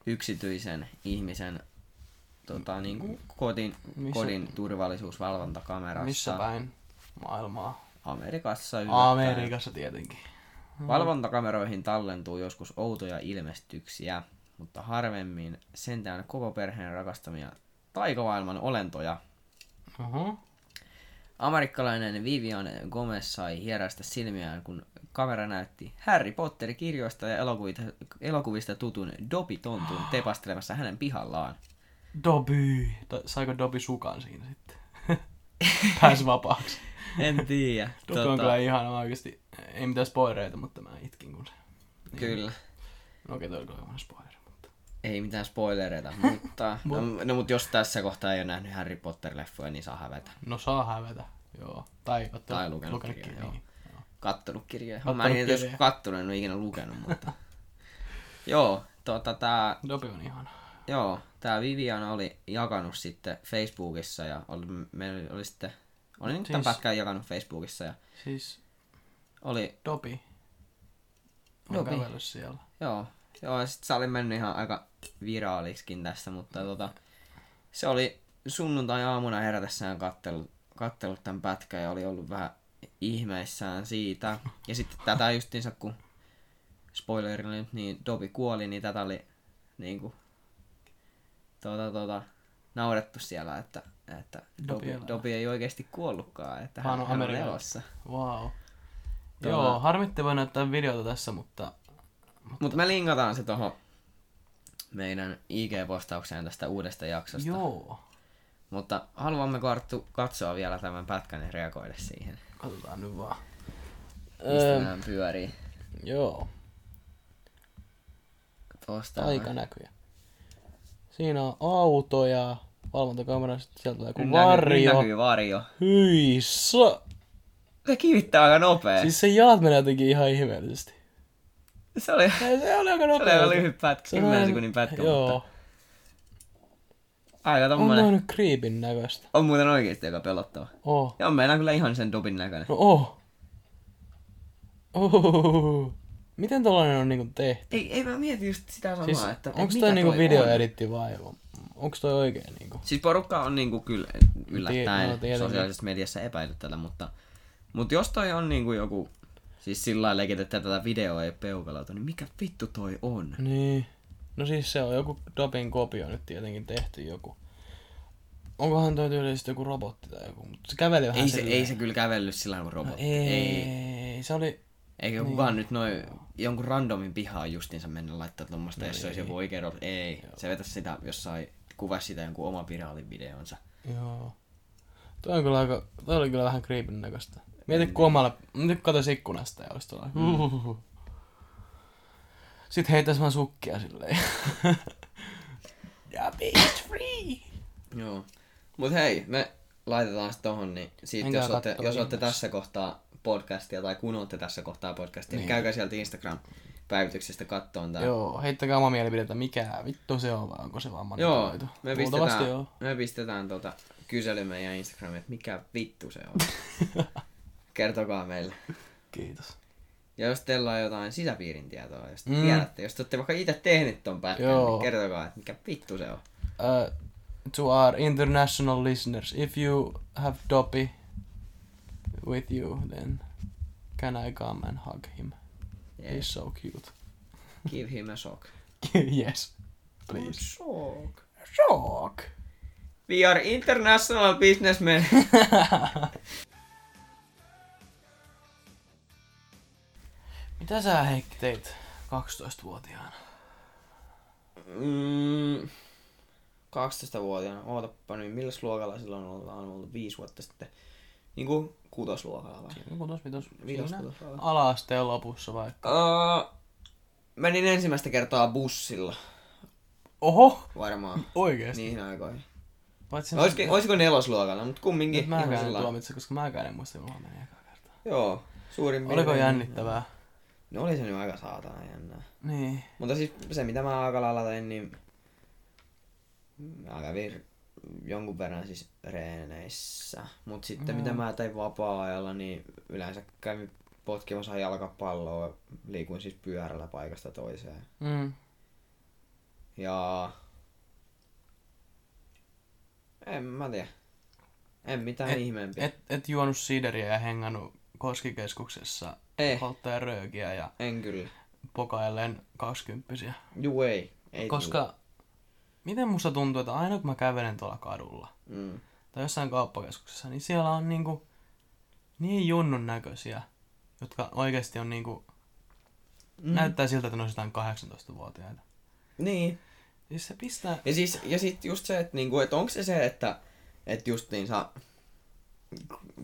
B: yksityisen ihmisen tota, niin kuin kodin,
A: Missä-
B: kodin turvallisuusvalvontakamerassa.
A: Missä päin maailmaa?
B: Amerikassa yllättäen.
A: Amerikassa tietenkin.
B: Valvontakameroihin tallentuu joskus outoja ilmestyksiä, mutta harvemmin sentään koko perheen rakastamia taikavaailman olentoja.
A: Oho.
B: Amerikkalainen Vivian Gomez sai hierästä silmiään, kun kamera näytti Harry Potter-kirjoista ja elokuvista, elokuvista tutun Dobby Tontun tepastelemassa hänen pihallaan.
A: Dobby. Saiko Dobby sukan siinä sitten? Pääsi vapaaksi.
B: En tiedä.
A: Dobby on kyllä ihana oikeesti. Ei mitään spoilereita, mutta mä itkin kun se.
B: Kyllä.
A: No okei, toi oli kyllä spoileri, mutta...
B: Ei mitään spoilereita, mutta... no, no, mutta jos tässä kohtaa ei ole nähnyt Harry Potter-leffoja, niin saa hävetä.
A: No saa hävetä, joo. Tai,
B: Tai lukenut kirjaa,
A: kirjaa,
B: joo.
A: niin.
B: Kattonut kirjoja.
A: Kattonut
B: Mä en
A: kirjoja.
B: joskus kattonut, en ole ikinä lukenut, mutta... joo, tota tää,
A: Dobby on ihana.
B: joo, tää Vivian oli jakanut sitten Facebookissa ja oli, meillä oli sitten, oli nyt tämän
A: Siis-
B: pätkän jakanut Facebookissa ja
A: Siis
B: oli,
A: Dobby. On
B: Dobby.
A: kävellyt siellä.
B: joo, joo, ja sit se oli mennyt ihan aika viraaliksikin tässä, mutta tota, se oli sunnuntai-aamuna herätessään kattellut, kattellut tämän pätkän ja oli ollut vähän ihmeissään siitä. Ja sitten tätä justiinsa, kun spoilerille nyt, niin Dobby kuoli, niin tätä oli niinku tuota, tuota, naurettu siellä, että, että
A: Dobby
B: Dobby, ei oikeasti kuollutkaan, että hän,
A: on
B: hän on
A: Amerikassa.
B: elossa.
A: Wow.
B: Tuolla-
A: Joo, harmitti voi näyttää videota tässä, mutta
B: Mutta me linkataan se tuohon meidän IG-postaukseen tästä uudesta jaksosta.
A: joo.
B: Mutta haluamme Arttu katsoa vielä tämän pätkän ja reagoida siihen.
A: Katsotaan nyt vaan.
B: Mistä
A: Öö,
B: pyörii.
A: joo,
B: Tosta.
A: taikanäkyjä. Siinä on autoja, valvontakamera, sitten sieltä tulee joku
B: Nyt näkyy-
A: varjo.
B: nyt näkyy varjo.
A: Hyi sa...
B: Se kivittää aika nopea. Siis...
A: Se jaat menee jotenkin ihan ihmeellisesti.
B: Se oli,
A: se oli aika
B: se oli
A: nopea.
B: aika lyhyt pätkä,
A: Se on
B: 10
A: aina-
B: sekunnin pätkä,
A: Joo.
B: mutta aika
A: On
B: tommonen.
A: noin nyt creepin näköistä.
B: On muuten oikeesti aika pelottava.
A: Oh.
B: Ja on meillä kyllä ihan sen Dobin näköinen.
A: No oh. Oh. Miten tollanen on niinku tehty?
B: Ei, ei mä mietin just sitä samaa,
A: Siis,
B: että,
A: onks toi niinku
B: on.
A: videoeditti vai onks toi oikein niinku?
B: Siis porukka on niinku kyllä yllättäen
A: no, tietenkin.
B: sosiaalisessa mediassa epäillyt tätä, mutta, mutta jos toi on niinku joku, siis sillä lailla leikit, että tätä videoa ei peukaloitu, niin mikä vittu toi on?
A: Niin. No siis se on joku Dobin kopio nyt tietenkin tehty joku. Onkohan toi tyylisesti joku robotti tai joku, mutta se käveli vähän
B: Ei se,
A: silleen.
B: ei se kyllä kävellyt sillä kuin robotti.
A: Ei,
B: ei.
A: ei, se oli...
B: Eikä niin. kukaan nyt noin jonkun randomin pihaan justiinsa mennä laittaa tuommoista, jos se olisi joku oikea robotti. Ei, Joo. se vetäisi sitä jossain, kuvasi sitä jonkun oma viraalin videonsa.
A: Joo. Toi on kyllä aika... Toi oli kyllä vähän creepin näköistä. Mieti kun omalla... Nyt katsois ikkunasta ja olisi tuolla... Mm. Sitten heittäis vaan sukkia silleen. ja bitch free!
B: Joo. Mut hei, me laitetaan se tohon, niin siitä jos olette, jos olette tässä kohtaa podcastia tai kun olette tässä kohtaa podcastia, niin,
A: Niin.
B: käykää sieltä Instagram-päivityksestä kattoon tää.
A: Joo, heittäkää oma mielipidettä, mikä vittu se on, vai onko se vaan
B: Joo, me pistetään,
A: joo.
B: me pistetään tota kysely meidän Instagramiin, että mikä vittu se on. Kertokaa meille.
A: Kiitos.
B: Ja jos teillä on jotain sisäpiirin tietoa, jos te
A: Mm.
B: tiedätte, jos te olette vaikka itse tehnyt ton pätkän, niin kertokaa, että mikä vittu se on.
A: Uh, to our international listeners, if you have Dobby with you, then can I come and hug him?
B: Yeah.
A: He's so cute.
B: Give him a shock.
A: yes. Please.
B: Shock.
A: Shock.
B: We are international businessmen.
A: Mitä sä Heikki teit 12-vuotiaana?
B: mm, 12-vuotiaana. Ootappa nyt, millä luokalla silloin ollaan ollut viisi vuotta sitten? Niinku kutosluokalla vai?
A: Siinä kutos, vitos,
B: Vitos,
A: siinä ala-asteen lopussa vaikka.
B: Uh, menin ensimmäistä kertaa bussilla
A: Oho!
B: varmaan
A: Oikeesti?
B: niihin aikoihin.
A: Paitsi
B: Olisiko, olisiko nelosluokalla, mutta kumminkin.
A: Nyt
B: ihan
A: en tuomitse, koska mäkään en muista, milloin meni ekaa kertaa.
B: Joo, suurin
A: Oliko
B: piirtein.
A: jännittävää?
B: No oli se nyt aika saatana jännää.
A: Niin.
B: Mutta siis se mitä mä aika lailla tein, niin mä kävin jonkun verran siis reeneissä. Mutta sitten
A: No.
B: mitä mä tein vapaa-ajalla, niin yleensä kävin potkimassa jalkapalloa, liikuin siis pyörällä paikasta toiseen.
A: Mm.
B: Ja... En mä tiedä. En mitään
A: Et-
B: ihmeempiä.
A: Et, et juonut sideriä ja hengannut Koskikeskuksessa
B: Eh.
A: polttaja röökiä ja
B: En kyllä.
A: pokailleen kaksikymppisiä.
B: Juu ei. ei
A: Koska miten musta tuntuu, että aina kun mä kävelen tuolla kadulla.
B: Mm.
A: tai jossain kauppakeskuksessa, niin siellä on niinku niin junnun näköisiä, jotka oikeasti on niinku,
B: Mm.
A: näyttää siltä, että ne on jotain 18-vuotiaita.
B: Niin.
A: Siis se pistää,
B: Ja, siis, ja sit just se, että, niinku, että onko se se, että, että just niin saa,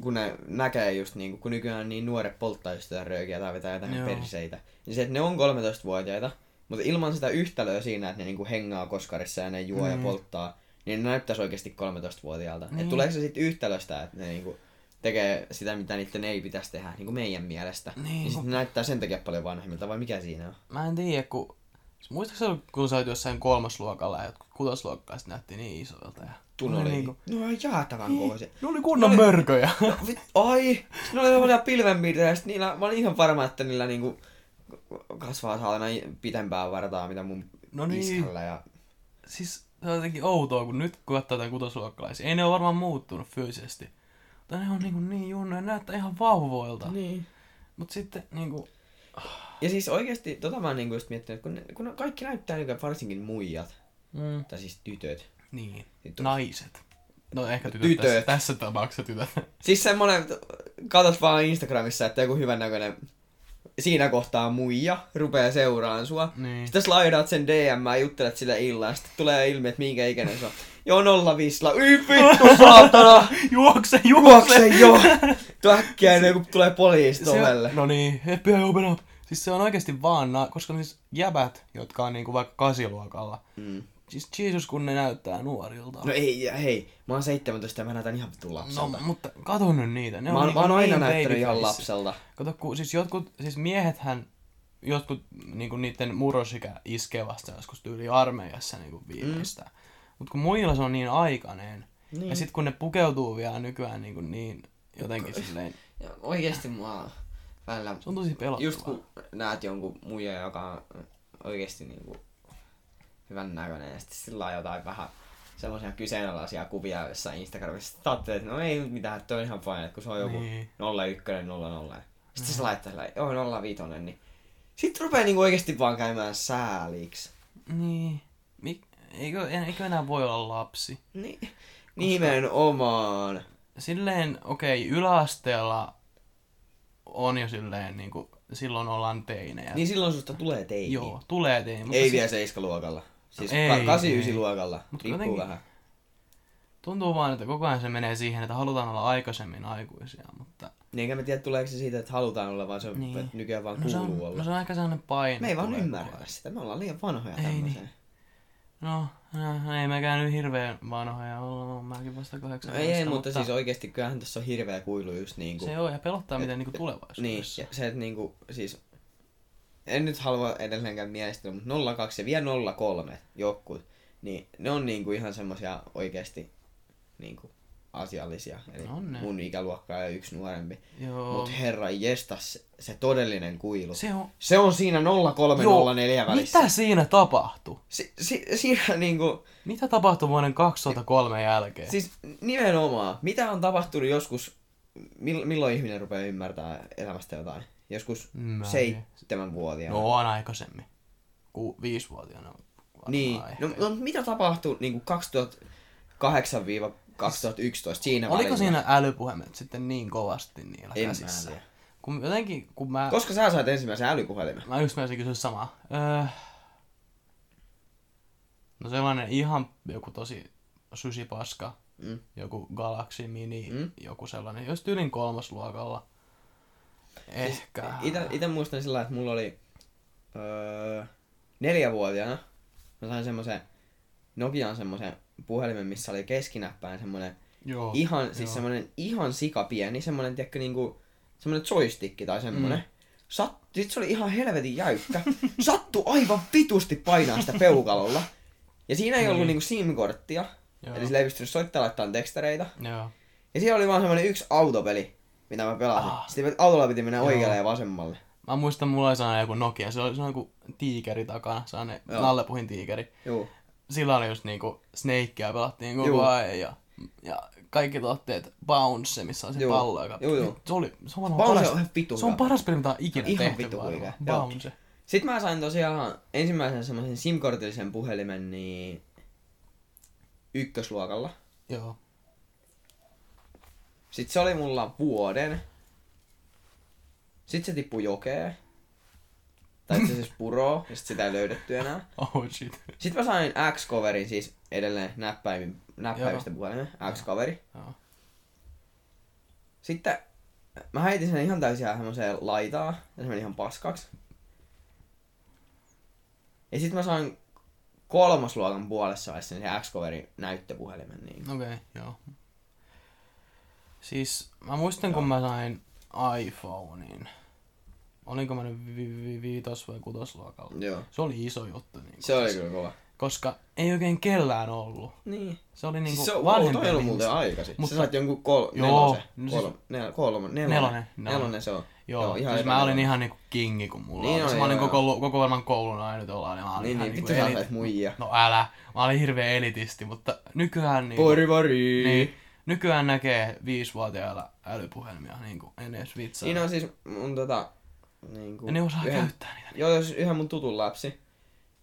B: kun ne näkee just niinku, kun nykyään niin nuoret polttaa just sitä röökiä tai vetää jotain
A: Joo.
B: perseitä, niin se, että ne on 13-vuotiaita, mutta ilman sitä yhtälöä siinä, että ne niinku hengaa koskarissa ja ne juo ja
A: Mm.
B: polttaa, niin ne näyttäisi oikeasti 13-vuotiaalta.
A: Niin.
B: Että tuleeko se sitten yhtälöstä, että ne niinku tekee sitä, mitä niiden ei pitäisi tehdä, niin kuin meidän mielestä.
A: Niin,
B: Niin sitten näyttää sen takia paljon vanhemmilta, vai mikä siinä on?
A: mä en tiedä, kun Muistatko kun sä olit jossain kolmosluokalla ja jotkut kutosluokkalaiset näytti niin isoilta? Ja
B: Tun oli,
A: niinku-
B: no on jäätävän kokoisia.
A: Ne oli kunnon mörköjä.
B: No, vit, ai, ne oli paljon pilvenpiirtejä, niillä, mä olin ihan varma, että niillä niinku kasvaa saatana pitempää vartaa, mitä mun
A: No niin.
B: iskällä. Ja...
A: siis se on jotenkin outoa, kun nyt kun katsoo jotain kutosluokkalaisia, ei ne ole varmaan muuttunut fyysisesti. Mutta ne on niin, niin junnoja, ne näyttää ihan vauvoilta.
B: Niin.
A: Mutta sitten niinku,
B: Ja siis oikeesti, tota mä oon niinku just miettinyt, kun, ne, kun ne kaikki näyttää nykyään varsinkin muijat,
A: mm,
B: tai siis tytöt.
A: niin,
B: Vittu.
A: naiset. No ehkä tytöt,
B: Tytöt.
A: Tässä, tässä tapauksessa tytöt.
B: Siis semmonen, katot vaan Instagramissa, että joku hyvän näköinen siinä kohtaa muija rupeaa seuraan sua.
A: niin.
B: Sitten slaidaat sen DM ja juttelet sille illan, sitten tulee ilmi, että minkä ikäinen se on. Joo, nolla visla. Ui vittu saatana!
A: Juokse,
B: Juokse
A: juokse!
B: jo! Tuo äkkiä ennen kuin tulee
A: on-
B: ovelle.
A: No niin, FBI open up. Siis se on oikeasti vaan, koska siis jäbät, jotka on niinku vaikka kasiluokalla,
B: Mm.
A: Siis Jesus kun ne näyttää nuorilta.
B: No ei, hei, mä oon 17 ja mä näytän ihan vittu
A: no
B: lapselta.
A: mutta kato nyt niitä. Ne
B: mä,
A: on
B: oon,
A: niinku
B: mä oon aina näyttänyt ihan lapselta.
A: Kato, kun siis jotkut, siis miehethän, jotkut niinku niiden murrosikä iskee vasta joskus tyyli armeijassa niinku viimeistään. Mm. Mut kun muilla se on niin aikainen.
B: Niin.
A: Ja sit kun ne pukeutuu vielä nykyään niinku niin jotenkin silleen,
B: Ja oikeesti mua välillä...
A: se on tosi pelottavaa.
B: Just kun näet jonkun muija, joka on oikeesti niinku hyvän näköinen ja sitten sillä on jotain vähän semmoisia kyseenalaisia kuvia jossain Instagramissa. Sitten ajattelet, että no ei mitään, että toi on ihan fine, että kun se on joku
A: Niin.
B: 01, 00. Sitten se laittaa sillä joo 05, niin sitten rupeaa niinku oikeesti vaan käymään sääliksi.
A: Niin. Mik, eikö, eikö enää voi olla lapsi?
B: Niin. Nimenomaan.
A: Silleen, okei, okay, yläasteella on jo silleen, niin kuin, silloin ollaan teinejä.
B: Niin silloin susta tulee teini.
A: Joo, tulee teini. Mutta
B: Ei vielä seiskaluokalla. Siis
A: Ei,
B: ka- 89
A: ei.
B: luokalla.
A: Mut
B: Riippuu
A: jotenkin-
B: vähän.
A: Tuntuu vaan, että koko ajan se menee siihen, että halutaan olla aikaisemmin aikuisia, mutta...
B: Niin enkä mä tiedä tuleeko se siitä, että halutaan olla, vaan se on,
A: Niin.
B: että nykyään vaan
A: No
B: kuuluu
A: on,
B: olla.
A: no se on ehkä sellainen paine.
B: Me ei vaan ymmärrä sitä. Me ollaan liian vanhoja
A: Ei
B: tämmöiseen.
A: niin. No, no, ei mekään nyt hirveän vanhoja olla, oon mäkin vasta
B: No
A: 18.
B: ei, ei, mutta, siis oikeesti kyllähän tässä on hirveä kuilu just niinku.
A: Se on, ja pelottaa miten niinku
B: Niin,
A: tulevaisuudessa.
B: ja se, että niinku, siis... En nyt halua edelleenkään mielestellä, mutta 02 ja vielä 03 jotkut, niin ne on niinku ihan semmosia oikeesti niinku asiallisia. Eli
A: On ne.
B: mun ikäluokka ja yksi nuorempi. Mutta herra jestas, se, se todellinen kuilu. Se,
A: on...
B: se on siinä 0304 välissä.
A: mitä siinä tapahtui?
B: Si, si, siinä niinku,
A: Mitä tapahtui vuoden 2003 jälkeen?
B: siis nimenomaan, mitä on tapahtunut joskus, mill, milloin ihminen rupeaa ymmärtää elämästä jotain? Joskus
A: Mä en-
B: seitsemänvuotiaana.
A: No on aikaisemmin. Ku, viisivuotiaana.
B: niin.
A: ehkä.
B: No, no, mitä tapahtui niin 2008-2011 siinä
A: Oliko
B: välillä?
A: siinä älypuhelimet sitten niin kovasti niillä
B: En mä
A: käsissä?
B: tiedä.
A: Kun jotenkin, kun mä...
B: Koska sä sait ensimmäisen älypuhelimen?
A: Mä just menisin kysyä samaa. Öö... No sellainen ihan joku tosi susipaska.
B: Mm.
A: Joku Galaxy Mini,
B: Mm.
A: joku sellainen, jos tyylin kolmosluokalla. Ehkä.
B: Itä, itä muistan sillä, että mulla oli öö, neljävuotiaana. Mä sain semmoisen Nokian semmoisen puhelimen, missä oli keskinäppäin semmoinen
A: Joo.
B: ihan,
A: joo.
B: siis semmoinen ihan sikapieni, semmoinen, tiedätkö, niinku, semmoinen joystick tai semmoinen. Mm. Sat, sit se oli ihan helvetin jäykkä. Sattu aivan vitusti painaa sitä peukalolla. Ja siinä ei ollut
A: Niin.
B: niinku SIM-korttia.
A: Joo.
B: Eli sillä ei pystynyt soittamaan laittaa tekstareita.
A: Joo.
B: Ja siellä oli vaan semmoinen yksi autopeli, mitä mä pelasin.
A: Ah.
B: Sitten autolla piti mennä
A: Joo.
B: oikealle ja vasemmalle.
A: Mä muistan, mulla oli sellainen joku Nokia, se oli sellainen kuin tiikeri takana, sellainen
B: Joo.
A: nallepuhin tiikeri.
B: Joo.
A: Sillä oli just niinku Snakea pelattiin koko
B: Juu.
A: ajan ja, ja kaikki tuotteet Bounce, missä on se
B: Juu.
A: pallo, joka...
B: Juu, juu.
A: Se, oli, se on
B: Bounce
A: paras,
B: on ihan vitun
A: se on paras peli, mitä on ikinä
B: Ihan
A: tehty
B: joo.
A: Bounce.
B: Sitten mä sain tosiaan ensimmäisen semmoisen SIM-kortillisen puhelimen niin ykkösluokalla.
A: Joo.
B: Sitten se oli mulla vuoden. Sitten se tippui jokeen. Tai itse asiassa puroon, ja sit sitä ei löydetty enää.
A: Oh shit.
B: Sitten mä sain X-coverin, siis edelleen näppäimin, näppäimistä puhelimen, X-coveri.
A: Joo.
B: Sitten mä heitin sen ihan täysin semmoiseen laitaan, ja se meni ihan paskaksi. Ja sitten mä sain kolmosluokan puolessa vaiheessa sen X-coverin näyttöpuhelimen. Niin.
A: Okei, okay, joo. Siis mä muistan, kun mä sain iPhonein. Olinko mä nyt vi- vi- viitos- vai kutosluokalla?
B: Joo.
A: Se oli iso juttu. Niin
B: Se oli kyllä kova.
A: Koska ei oikein kellään ollut.
B: Niin.
A: Se oli niinku
B: Siis se on, toi ollut muuten aikaisin.
A: Mutta-
B: Sä saat jonkun kol,
A: Joo,
B: nelosen.
A: no siis-
B: Kolme, nel, kolme, nelonen.
A: Nelonen,
B: Nelonen,
A: nelonen.
B: se on.
A: Joo,
B: Joo, ihan
A: siis mä olin ihan niinku kingi, kun mulla
B: Niin
A: oli.
B: oli,
A: Siis mä olin
B: joo,
A: koko, koko varmaan koulun ainut olla. Niin, mä olin
B: Niin,
A: ihan
B: niin,
A: niinku
B: vittu sä
A: elit-
B: muijia.
A: No älä. Mä olin hirveä elitisti, mutta nykyään niinku...
B: Porivari.
A: Niin, nykyään näkee viisivuotiailla älypuhelmia, niinku en edes vitsaa.
B: Siinä on siis mun tota... Niin
A: ja ne osaa käyttää niitä.
B: Joo, jos yhden mun tutun lapsi,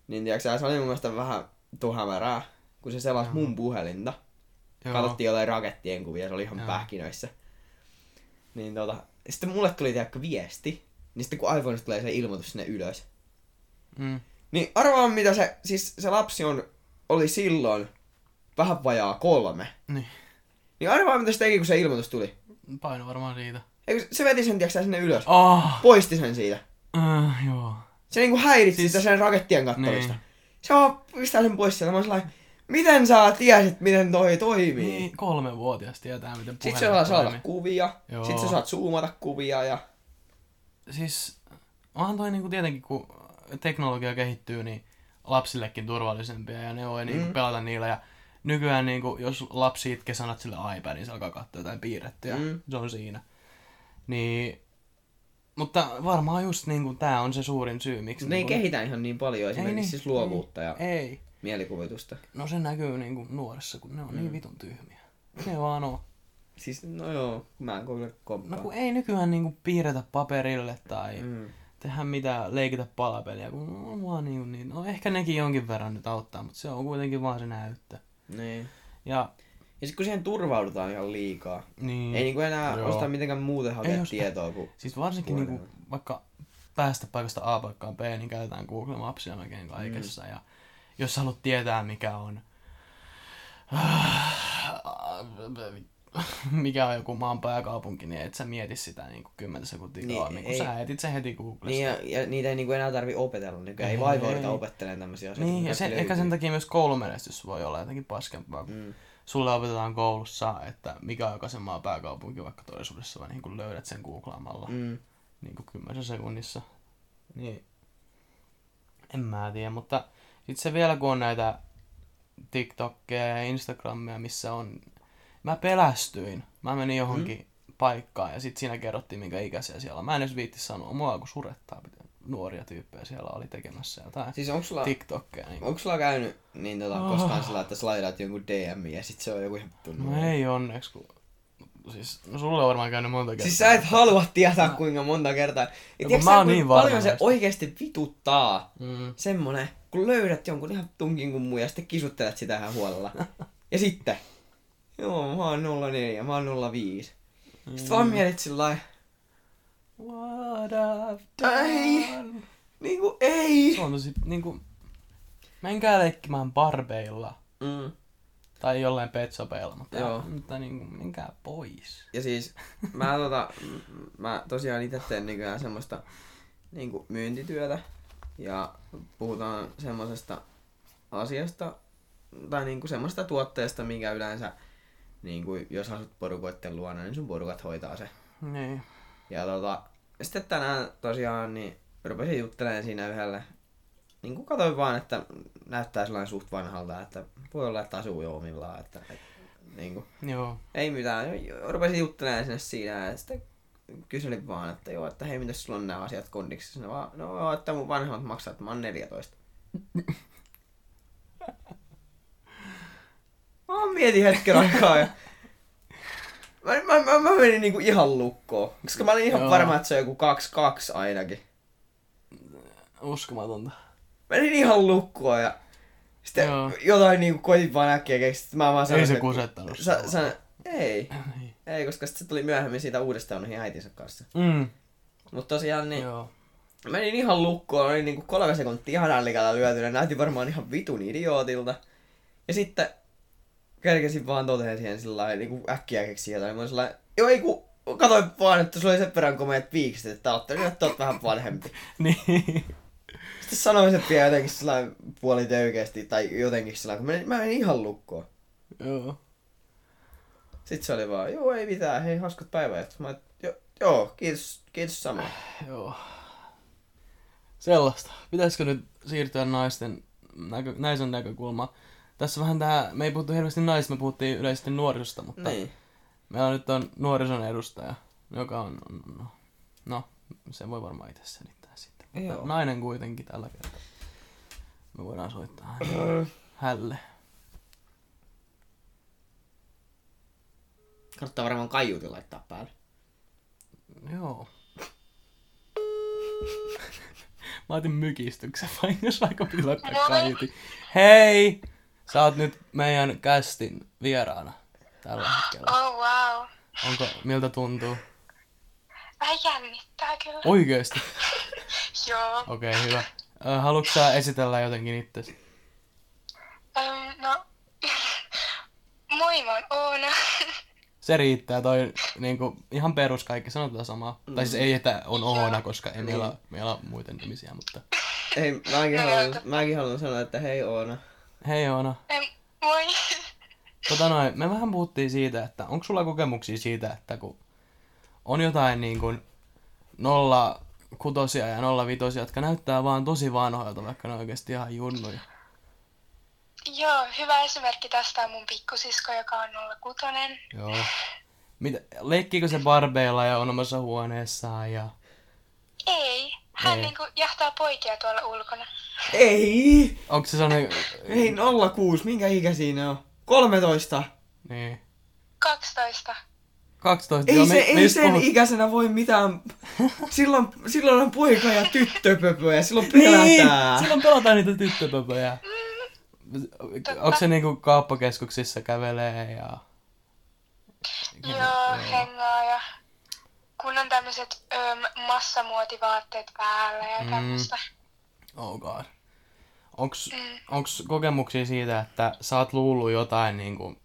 B: niin tiiäksä, se oli mun mielestä vähän tuhämärää, kun se selasi mun puhelinta.
A: Joo.
B: Katsottiin jotain rakettien kuvia, se oli ihan
A: Joo.
B: pähkinöissä. Niin tota, sitten mulle tuli tiedäkö viesti, niin sitten kun iPhoneista tulee se ilmoitus sinne ylös.
A: Mm.
B: Niin arvaa mitä se, siis se lapsi on, oli silloin vähän vajaa kolme.
A: Niin.
B: Niin arvaa mitä se teki, kun se ilmoitus tuli.
A: Paino varmaan siitä.
B: Eikö se veti sen tiiäksä sinne ylös?
A: Oh,
B: Poisti sen siitä.
A: äh, joo.
B: Se niinku häiritsi
A: Siis-
B: sitä sen rakettien kattomista.
A: Niin.
B: Se vaan pistää sen pois sieltä. Mä oon sellainen, miten sä tiesit, miten toi toimii?
A: Niin, kolme vuotias tietää, miten
B: Sitten
A: puhelin
B: sä saat saada kuvia,
A: Joo.
B: sitten sä saat zoomata kuvia ja...
A: Siis, onhan toi niinku tietenkin, kun teknologia kehittyy, niin lapsillekin turvallisempia ja ne voi niinku
B: Mm.
A: pelata niillä. Ja nykyään niinku, jos lapsi itkee sanat sille iPadin, se alkaa katsoa jotain piirrettyä.
B: Mm.
A: Se on siinä. Niin, mutta varmaan just niinku tää on se suurin syy, miksi...
B: Ne ei
A: niinku,
B: kehitä ihan niin paljon esimerkiksi
A: niin,
B: siis luovuutta ja
A: Ei.
B: mielikuvitusta.
A: No se näkyy niinku nuorissa, kun ne on niin vitun tyhmiä. Ne vaan on.
B: Siis, no joo, mä en kyllä
A: No
B: komppaa.
A: kun ei nykyään niinku piirretä paperille tai
B: Mm.
A: tehdä mitään, leikitä palapeliä, kun on vaan niin, niin, no ehkä nekin jonkin verran nyt auttaa, mutta se on kuitenkin vaan se näyttö.
B: Niin.
A: Ja
B: Ja sit kun siihen turvaudutaan ihan liikaa.
A: niin,
B: Ei niinku enää
A: Joo.
B: ostaa mitenkään muuten hakea
A: Ei
B: tietoa kuin...
A: siis varsinkin niinku, vaikka päästä paikasta A paikkaan B, niin käytetään Google Mapsia melkein kaikessa.
B: Mm.
A: Ja jos haluat tietää, mikä on mikä on joku maan pääkaupunki, niin et sä mieti sitä niin kuin 10 sekuntia
B: Niin,
A: kauemmin, kun
B: ei.
A: sä etit sen heti Googlesta.
B: Niin ja, ja, niitä ei niinku enää tarvi opetella. Niin ei,
A: Ei,
B: vaivauduta opettelemaan tämmöisiä asioita.
A: Niin,
B: kun
A: ja sen, ehkä sen takia myös koulumenestys voi olla jotenkin paskempaa. Mm.
B: Mm.
A: Sulle opetetaan koulussa, että mikä on jokaisen maan pääkaupunki vaikka todellisuudessa, vaan niin kun löydät sen googlaamalla
B: Mm.
A: niin kuin kymmenessä sekunnissa. Niin, en mä tiedä, mutta sitten se vielä kun on näitä TikTokkeja ja Instagramia, missä on... Mä pelästyin. Mä menin johonkin mm. paikkaan ja sitten siinä kerrottiin, minkä ikäisiä siellä on. Mä en edes viitti sanoa. Mua kun surettaa, mitä nuoria tyyppejä siellä oli tekemässä jotain
B: Siis onko sulla,
A: TikTokkeja. Niin
B: onko sulla käynyt niin tota,
A: Oh.
B: koskaan sillä, että sä laitat jonkun DM ja sit se on joku ihan vittu
A: No ei onneksi, kun siis, no sulle on varmaan käynyt monta kertaa.
B: Siis sä et halua tietää kuinka monta kertaa. Ja
A: kun
B: tiedätkö
A: mä oon niin varma
B: paljon se
A: näistä.
B: oikeesti vituttaa.
A: Mm.
B: Semmonen, kun löydät jonkun ihan tunkin kuin muu ja sitten kisuttelet sitä ihan huolella. ja sitten, joo, mä oon 04, mä oon 05. Sitten vaan mietit sillä lailla,
A: What I've
B: Ei.
A: done.
B: niinku ei.
A: Se on tosi, niinku, menkää leikkimään barbeilla.
B: Mm.
A: Tai jollain petsopeilla, mutta,
B: Joo.
A: mutta niinku, menkää pois.
B: Ja siis mä, tota, mä tosiaan itse teen nykyään semmoista niinku myyntityötä. Ja puhutaan semmoisesta asiasta, tai niinku semmoista tuotteesta, mikä yleensä, niinku, jos asut porukoitten luona, niin sun porukat hoitaa se.
A: Niin.
B: Ja tota, sitten tänään tosiaan niin rupesin juttelemaan siinä yhdelle. Niin kuin katsoin vaan, että näyttää sellainen suht vanhalta, että voi olla, että asuu jo omillaan. Että, et, niin kuin,
A: Joo.
B: ei mitään. Rupesin juttelemaan sinne siinä ja sitten kyselin vaan, että joo, että hei, mitäs sulla on nämä asiat kondiksi? No, vaan, no että mun vanhemmat maksaa, että mä oon 14. Mä mietin hetken aikaa ja Mä, mä, mä, mä menin niinku ihan lukkoon. Koska mä olin ihan
A: Joo.
B: varma, että se on joku 2-2 ainakin.
A: Uskomatonta.
B: Menin ihan lukkoon ja sitten
A: Joo.
B: jotain niinku koitin vaan äkkiä keksiä. Sitten Mä vaan sanoin,
A: Ei se
B: että-
A: kusettanut
B: Sa,
A: sua.
B: sa, ei. Ei, koska sitten se tuli myöhemmin siitä uudestaan noihin äitinsä kanssa.
A: Mm.
B: Mutta tosiaan niin,
A: Joo.
B: menin ihan lukkoon, olin niinku kolme sekuntia ihan ällikalla lyötynä, näytti varmaan ihan vitun idiootilta. Ja sitten kerkesin vaan toteen siihen sillä lailla, niinku äkkiä keksiä jotain. Mä olin sellainen, joo ei kun, katoin vaan, että sulla oli sen verran komeat piikset, että ajattelin, että oot vähän vanhempi.
A: Niin.
B: Sitten sanoin sen vielä jotenkin sellainen puoli töykeästi, tai jotenkin sellainen, kun menin, mä menin ihan lukkoon.
A: Joo.
B: Sitten se oli vaan, joo ei mitään, hei hauskat päivät. Mä, jo, joo, kiitos, kiitos samoin.
A: Joo. Sellaista. Pitäisikö nyt siirtyä naisten näkö, naisen näkökulmaan? Tässä vähän tää, me ei puhuttu hirveästi naisista, me puhuttiin yleisesti nuorisosta, mutta
B: Niin.
A: meillä nyt on nuorison edustaja, joka on, on no, no, se voi varmaan itse selittää sitten. Mutta
B: Joo.
A: nainen kuitenkin tällä kertaa. Me voidaan soittaa hälle.
B: Kannattaa varmaan kaiutin laittaa päälle.
A: Joo. Mä otin mykistyksen vaikka pilottaa
D: Moi.
A: kaiutin. Hei! Sä oot nyt meidän kästin vieraana tällä hetkellä.
D: Oh wow.
A: Onko, miltä tuntuu?
D: Vähän jännittää kyllä.
A: Oikeesti?
D: Joo.
A: Okei, okay, hyvä. Ö, Haluatko sä esitellä jotenkin itsesi?
D: Öm, no. Moi, mä oon Oona.
A: Se riittää, toi niinku, ihan perus kaikki, sanotaan samaa. Mm. Tai siis ei, että on Oona, koska ei meillä, meillä ole muita nimisiä, mutta...
B: Ei, mäkin
D: No
B: haluan, mäkin haluan sanoa, että hei Oona.
A: Hei Oona.
D: Öm, moi.
A: Tota noin, me vähän puhuttiin siitä, että onko sulla kokemuksia siitä, että kun on jotain niin kuin nolla kutosia ja nolla vitosia, jotka näyttää vaan tosi vanhoilta, vaikka ne on oikeasti ihan junnuja.
D: Joo, hyvä esimerkki tästä on mun pikkusisko, joka on 06.
A: Joo. Mitä, leikkiikö se barbeilla ja on omassa huoneessaan ja...
D: Ei. Hän
A: Ei.
D: niinku jahtaa poikia tuolla ulkona.
B: Ei!
A: Onko se sellainen...
B: Ei 06, minkä ikä siinä on? 13.
A: Niin.
D: 12.
A: 12.
B: Ei
A: joo,
B: se,
A: me,
B: ei sen
A: puhut-
B: ikäisenä voi mitään. Silloin, silloin on poika ja tyttöpöpöjä, silloin
A: Niin,
B: pelätään.
A: silloin pelataan niitä tyttöpöpöjä.
D: Totta.
A: Onko se niinku kauppakeskuksissa kävelee ja...
D: Joo, hengaa ja kun on tämmöiset massamuotivaatteet päällä ja
A: Mm.
D: tämmöistä.
A: Oh god. Onks,
D: Mm.
A: onks kokemuksia siitä, että sä oot luullut jotain niinku,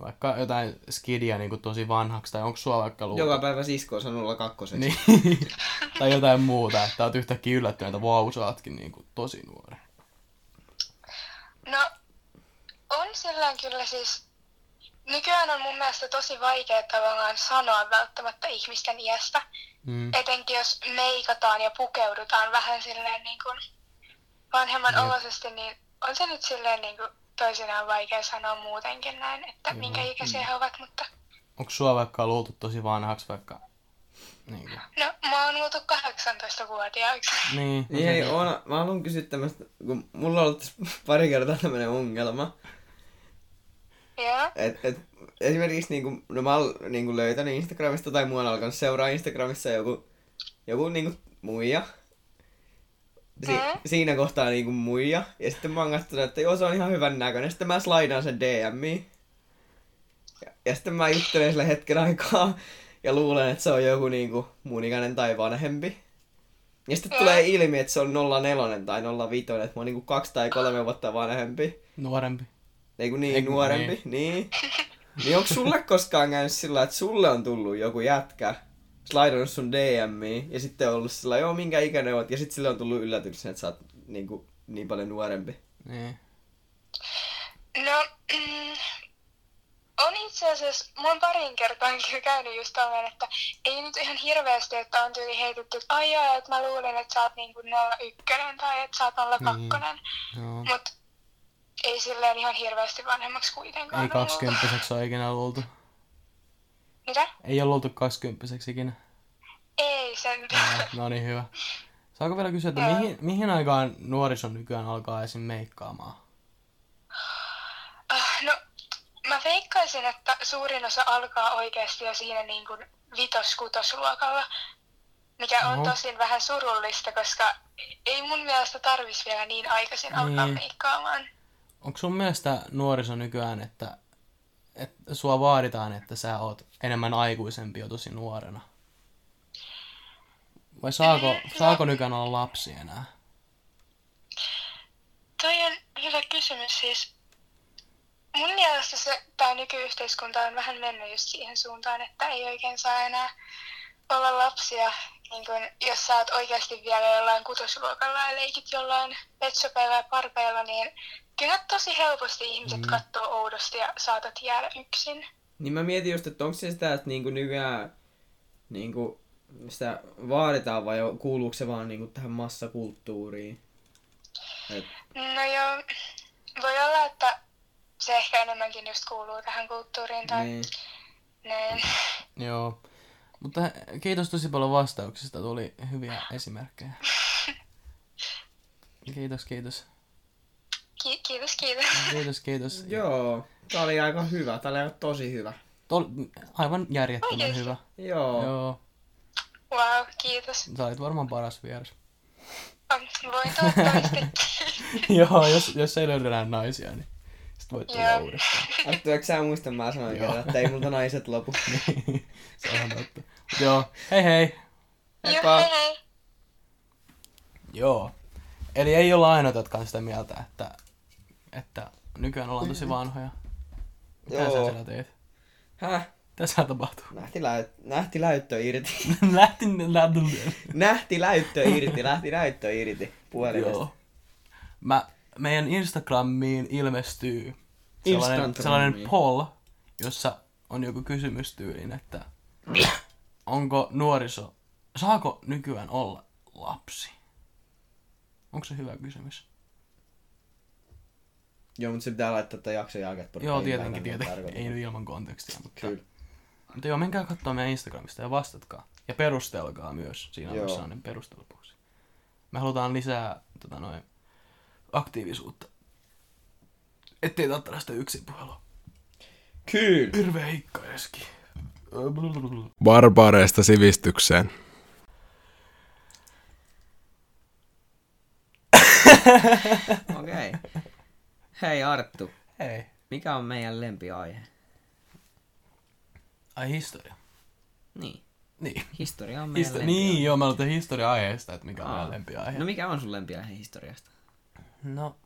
A: vaikka jotain skidia niinku tosi vanhaksi, tai onks sua vaikka luultu?
B: Joka päivä sisko on 02.
A: Niin. tai jotain muuta, että oot yhtäkkiä yllättynyt, että vau, sä ootkin niinku tosi nuori.
D: No, on sillä kyllä siis... Nykyään on mun mielestä tosi vaikea tavallaan sanoa välttämättä ihmisten iästä.
A: Mm.
D: Etenkin jos meikataan ja pukeudutaan vähän silleen niin kuin vanhemman
A: Jep.
D: oloisesti, niin on se nyt silleen niin kuin toisinaan vaikea sanoa muutenkin näin, että
A: Joo.
D: minkä ikäisiä he ovat, mutta
A: Onks sua vaikka luultu tosi vanhaksi vaikka... Niinku.
D: no mä oon luultu 18-vuotiaaksi.
A: Niin.
B: Niin hei Oona, mä haluan kysyä tämmöstä, kun mulla on ollut pari kertaa tämmönen ongelma.
D: Joo.
B: Et, et, esimerkiksi niinku, no mä oon niinku löytänyt Instagramista tai muualla alkanut seuraa Instagramissa joku, joku niinku muija. Si-
D: Mm.
B: Siinä kohtaa niinku muija. Ja sitten mä oon katsonut, että joo se on ihan hyvän näköinen. Sitten mä slaidaan sen DMiin. Ja, ja sitten mä juttelen sille hetken aikaa. Ja luulen, että se on joku niinku mun ikäinen tai vanhempi. Ja sitten tulee ilmi, että se on 04 tai 05, että mä oon niinku kaksi tai kolme vuotta vanhempi.
A: Nuorempi.
B: Ei kun niin,
A: Ei kun
B: nuorempi. Niin. Niin onko sulle koskaan käynyt sillä, että sulle on tullut joku jätkä, slaidannut sun DMiin, ja sitten on ollut sillä, joo minkä ikäinen oot, ja sitten sille on tullut yllätyksenä, että sä oot niin, kuin, niin paljon nuorempi.
A: Niin.
D: No, mm, on itse asiassa, mä oon parin kertaan kyllä käynyt just tolleen, että ei nyt ihan hirveästi, että on tyyli heitetty, että ai joo, että mä luulen, että sä oot niinku 01 tai että sä oot 02.
A: Niin. Joo.
D: Mut ei silleen ihan hirveästi vanhemmaksi kuitenkaan
A: Ei kaksikymppiseksi ole ikinä luultu.
D: Mitä?
A: Ei ole luultu kaksikymppiseksi ikinä.
D: Ei sen.
A: No niin, hyvä. Saako vielä kysyä, että mihin, mihin aikaan nuoriso nykyään alkaa esim. meikkaamaan?
D: Ah, No, mä veikkaisin, että suurin osa alkaa oikeasti jo siinä niin kuin vitos-kutosluokalla, mikä on
A: Oho.
D: tosin vähän surullista, koska ei mun mielestä tarvis vielä niin aikaisin alkaa
A: Niin.
D: meikkaamaan.
A: Onko sun mielestä nuoriso nykyään, että, että sua vaaditaan, että sä oot enemmän aikuisempi jo tosi nuorena? Vai saako, saako nykyään olla lapsi enää?
D: Toi on hyvä kysymys siis. Mun mielestä se, tää nykyyhteiskunta on vähän mennyt just siihen suuntaan, että ei oikein saa enää olla lapsia. Niin kun, jos sä oot oikeasti vielä jollain kutosluokalla ja leikit jollain petsopeilla ja parpeilla, niin kyllä tosi helposti ihmiset mm. katsoo oudosti ja saatat jäädä yksin.
B: Niin mä mietin just, että onko se sitä, että niinku nykyään niinku, sitä vaaditaan vai kuuluuko se vaan niinku tähän massakulttuuriin? Et,
D: No joo, voi olla, että se ehkä enemmänkin just kuuluu tähän kulttuuriin tai
B: niin.
D: näin.
A: Joo. Mutta kiitos tosi paljon vastauksista, tuli hyviä esimerkkejä. Kiitos, kiitos.
D: Ki- kiitos, kiitos.
A: Kiitos, kiitos.
B: Joo, tää oli aika hyvä, tää oli aika tosi hyvä.
A: Tol, aivan järjettömän
D: Oikeesti?
A: hyvä.
B: Joo.
A: Joo.
D: Wow, kiitos.
A: Sä olit varmaan paras vieras.
D: Voin toivottavasti.
A: Joo, jos, jos ei löydy enää naisia, niin voit tulla
D: Joo.
A: uudestaan.
B: Ajatteliko sä muistan, mä sanoin kerran, että ei multa naiset lopu.
A: Se on totta. Joo, hei hei.
B: Heippa.
D: Joo, hei hei.
A: Joo. Eli ei olla ainoita, jotka on sitä mieltä, että, että nykyään ollaan tosi vanhoja. Mitä sä
B: Joo.
A: siellä teet?
B: Häh?
A: Mitä sä tapahtuu?
B: Nähti, läyt, nähti läyttö irti.
A: Lähti lähti.
B: nähti läyttö irti, lähti läyttö irti puhelimesta.
A: Joo. Mä, meidän Instagramiin ilmestyy sellainen, sellainen poll, jossa on joku kysymys tyyliin, että onko nuoriso, saako nykyään olla lapsi? Onko se hyvä kysymys?
B: Joo, mutta se pitää laittaa tämän jakson jälkeen.
A: Joo, tietenkin, tietenkin. Ei nyt ilman kontekstia, mutta,
B: Kyllä.
A: mutta joo, menkää katsomaan meidän Instagramista ja vastatkaa. Ja perustelkaa myös, siinä on sellainen perustelupuksi. Me halutaan lisää tota noin, aktiivisuutta. Ettei taa tällaista yksin puhelua.
B: Kyllä.
A: Hirveä hikka eski.
C: Barbaareista sivistykseen.
B: Okei. Okay. Hei Arttu,
A: Hei.
B: mikä on meidän lempiaihe?
A: Ai historia.
B: Niin.
A: Niin.
B: Historia on meidän
A: Histo-
B: lempiaihe.
A: niin, joo, mä aloitan historia-aiheesta, että mikä on
B: Aa.
A: meidän lempiaihe.
B: No mikä on sun lempiaihe historiasta?
A: No,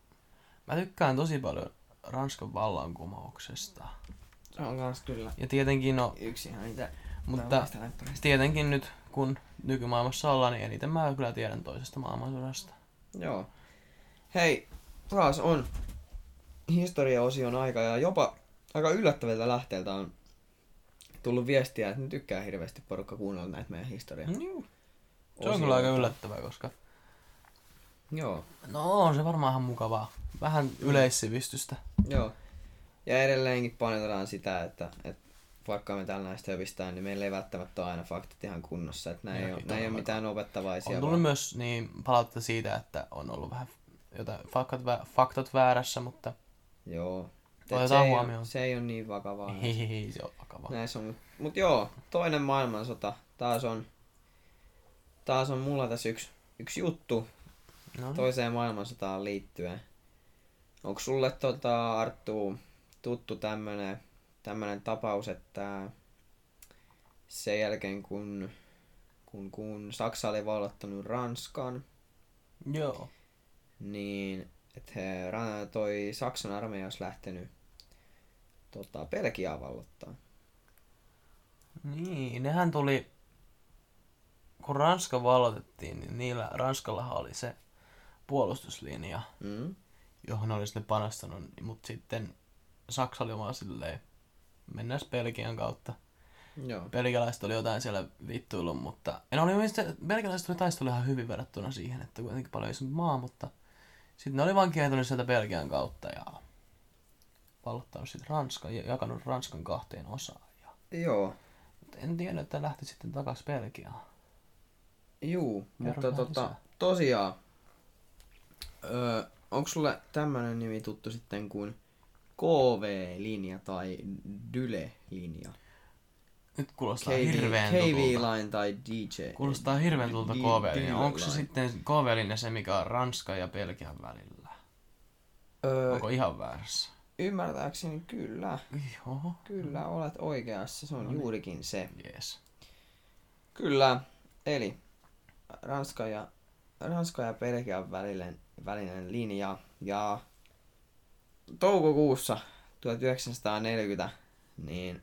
A: mä tykkään tosi paljon Ranskan vallankumouksesta.
B: Se on kans kyllä
A: Ja tietenkin, no,
B: yksi ihan niitä
A: mutta tietenkin nyt, kun nykymaailmassa ollaan, niin eniten mä kyllä tiedän toisesta maailmansodasta.
B: Joo. Hei, taas on historiaosion aika ja jopa aika yllättäviltä lähteiltä on tullut viestiä, että ne tykkää hirveästi porukka kuunnella näitä meidän historiaa.
A: Mm. Se on kyllä aika yllättävää, koska
B: Joo,
A: no on se varmaan ihan mukavaa. Vähän yleissivistystä.
B: joo. Ja edelleenkin painotetaan sitä, että, että vaikka me täällä näistä hövistään, niin meillä ei välttämättä ole aina faktat ihan kunnossa. Että nämä ei, ole, nämä ei ole mitään opettavaisia.
A: On tullut myös niin palautetta siitä, että on ollut vähän jotain faktat, faktat väärässä, mutta
B: Joo. se,
A: Otetaan
B: ei
A: huomioon.
B: ole, se ei ole niin vakavaa.
A: Ei, ei, se on vakava.
B: Näissä on, mut joo, toinen maailmansota. Taas on, taas on mulla tässä yksi, yksi juttu
A: No,
B: toiseen maailmansotaan liittyen. Onko sulle tota, Arttu tuttu tämmönen, tämmönen tapaus, että sen jälkeen kun, kun, kun Saksa oli vallottanut Ranskan,
A: joo.
B: niin että he, toi Saksan armeija olisi lähtenyt tota, Belgiaa vallottaa.
A: Niin, nehän tuli, kun Ranska vallotettiin, niin niillä, Ranskallahan oli se puolustuslinja,
B: Mm?
A: johon olisi ne panostanut, mutta sitten Saksa oli vaan silleen, mennään Belgian kautta.
B: Joo.
A: Belgialaiset oli jotain siellä vittuillut, mutta... En oli mielestäni, belgialaiset oli taistellut ihan hyvin verrattuna siihen, että kuitenkin paljon isompi maa, mutta... Sitten ne oli vaan kietunut sieltä Belgian kautta ja vallottanut sitten Ranskan ja jakanut Ranskan kahteen osaan. Ja...
B: Joo.
A: Mutta en tiedä, että lähti sitten takaisin Belgiaan.
B: Juu, mutta
A: vähän
B: tota,
A: lisää.
B: tosiaan, öö, onko sulle tämmönen nimi tuttu sitten kuin KV-linja tai Dyle-linja?
A: Nyt kuulostaa
B: KV,
A: hirveän tutulta.
B: KV-line tai DJ?
A: Kuulostaa hirveän tutulta KV-linja. Onko se sitten KV-linja se, mikä on Ranska ja Belgian välillä?
B: Öö,
A: Onko ihan väärässä?
B: ymmärtääkseni kyllä.
A: Joo.
B: Kyllä, olet oikeassa. Se on
A: No niin.
B: juurikin se.
A: Jees.
B: Kyllä. Eli Ranska ja, Ranska ja Belgian välinen, välinen linja. Ja toukokuussa 1940 niin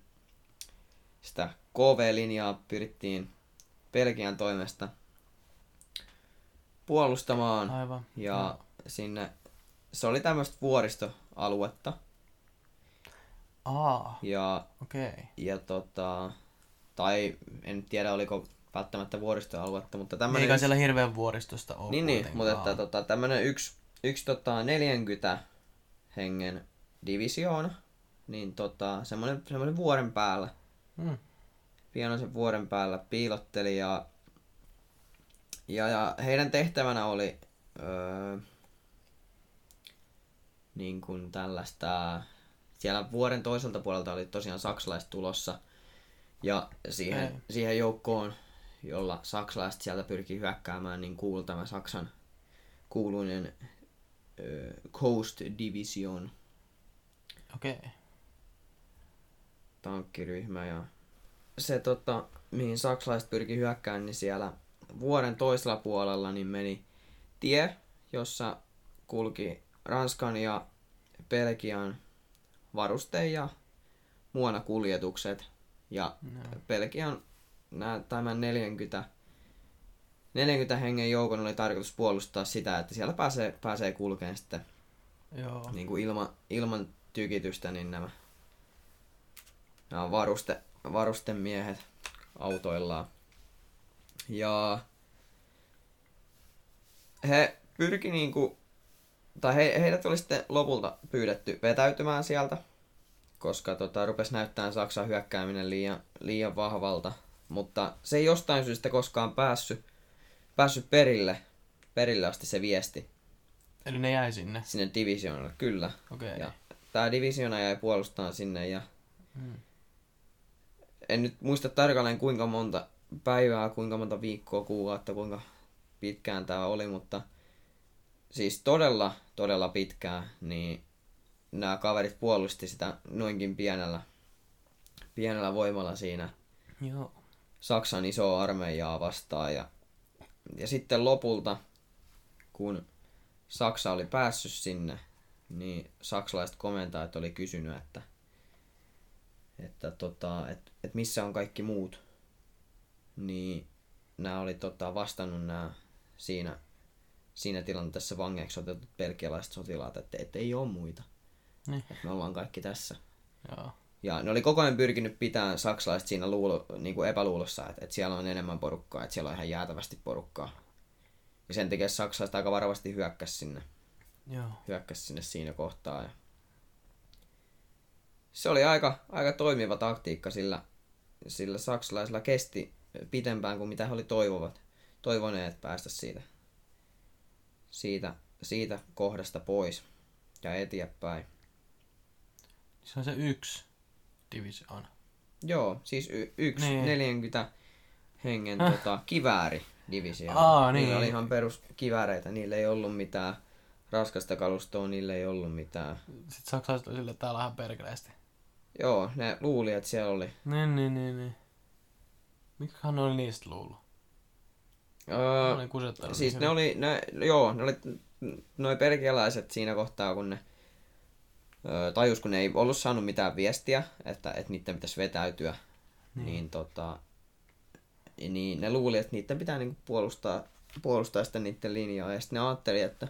B: sitä KV-linjaa pyrittiin Belgian toimesta puolustamaan.
A: Aivan.
B: Ja
A: Joo.
B: sinne, se oli tämmöistä vuoristoaluetta.
A: Aa,
B: Ja
A: okei. Okay.
B: ja tota, tai en tiedä oliko välttämättä vuoristoaluetta, mutta tämmönen
A: Eikä
B: yksi,
A: siellä hirveän vuoristosta ole
B: niin, niin, mutta että tota, tämmönen yksi, yksi tota, 40 hengen divisioona, niin tota, semmoinen, semmoinen vuoren päällä,
A: Mm.
B: pienoisen vuoren päällä piilotteli ja, ja, ja heidän tehtävänä oli öö, niin kuin tällaista, siellä vuoren toiselta puolelta oli tosiaan saksalaiset tulossa ja siihen, siihen joukkoon, jolla saksalaiset sieltä pyrkii hyökkäämään, niin kuului tämä Saksan kuuluinen öö, Coast Division
A: Okei. Okay.
B: tankkiryhmä ja se tota, mihin saksalaiset pyrki hyökkään, niin siellä vuoden toisella puolella niin meni tie, jossa kulki Ranskan ja Belgian varuste- ja muonakuljetukset. Ja
A: No.
B: Belgian nää, tämän 40, 40 hengen joukon oli tarkoitus puolustaa sitä, että siellä pääsee, pääsee kulkeen sitten
A: Joo.
B: niin kuin ilman, ilman tykitystä, niin nämä, nämä varuste, varustemiehet autoillaan. Ja he pyrki niinku, tai he, heidät oli sitten lopulta pyydetty vetäytymään sieltä, koska tota, rupesi näyttämään Saksan hyökkääminen liian, liian vahvalta. Mutta se ei jostain syystä koskaan päässyt, päässyt perille, perille asti se viesti
A: Eli ne jäi sinne.
B: sinne divisionalle, kyllä.
A: Okei.
B: Ja tämä divisiona jäi puolustaan sinne ja
A: Mm.
B: en nyt muista tarkalleen kuinka monta päivää, kuinka monta viikkoa, kuukautta, kuinka pitkään tämä oli, mutta siis todella, todella pitkään, niin nämä kaverit puolusti sitä noinkin pienellä, pienellä voimalla siinä
A: Joo.
B: Saksan isoa armeijaa vastaan. Ja, ja sitten lopulta, kun Saksa oli päässyt sinne, niin saksalaiset komentajat oli kysynyt, että, että, tota, et, et missä on kaikki muut. Niin nämä oli tota, vastannut nämä siinä, siinä tilanteessa vangeiksi otetut belgialaiset sotilaat, että, että ei ole muita.
A: Niin.
B: Että me ollaan kaikki tässä.
A: Joo.
B: Ja ne oli koko ajan pyrkinyt pitämään saksalaiset siinä luulo, niin kuin epäluulossa, että, että siellä on enemmän porukkaa, että siellä on ihan jäätävästi porukkaa. Ja sen takia saksalaiset aika varovasti hyökkäsi sinne,
A: Joo.
B: hyökkäsi sinne siinä kohtaa. Ja se oli aika, aika toimiva taktiikka, sillä, sillä saksalaisilla kesti pitempään kuin mitä he oli toivovat, toivoneet päästä siitä, siitä, siitä kohdasta pois ja eteenpäin.
A: Se on se yksi divisioona.
B: Joo, siis y- yksi
A: Niin.
B: niin. 40 hengen
A: Häh?
B: tota, kivääri divisio.
A: Aa, niin.
B: Niillä oli ihan perus kivääreitä, niillä ei ollut mitään raskasta kalustoa, niillä ei ollut mitään.
A: Sitten saksalaiset oli sille, että täällä on ihan perkeleesti.
B: Joo, ne luuli, että siellä oli.
A: Niin, niin, niin, niin. Mikähän ne oli niistä luullut? Ne
B: Öö,
A: oli kusettanut.
B: siis ne oli, ne, joo, ne oli noi pelkialaiset siinä kohtaa, kun ne tajus, kun ne ei ollut saanut mitään viestiä, että, että niiden pitäisi vetäytyä,
A: Niin.
B: niin, tota, niin ne luuli, että niiden pitää niinku puolustaa, puolustaa sitä niiden linjaa, ja sitten ne ajatteli, että,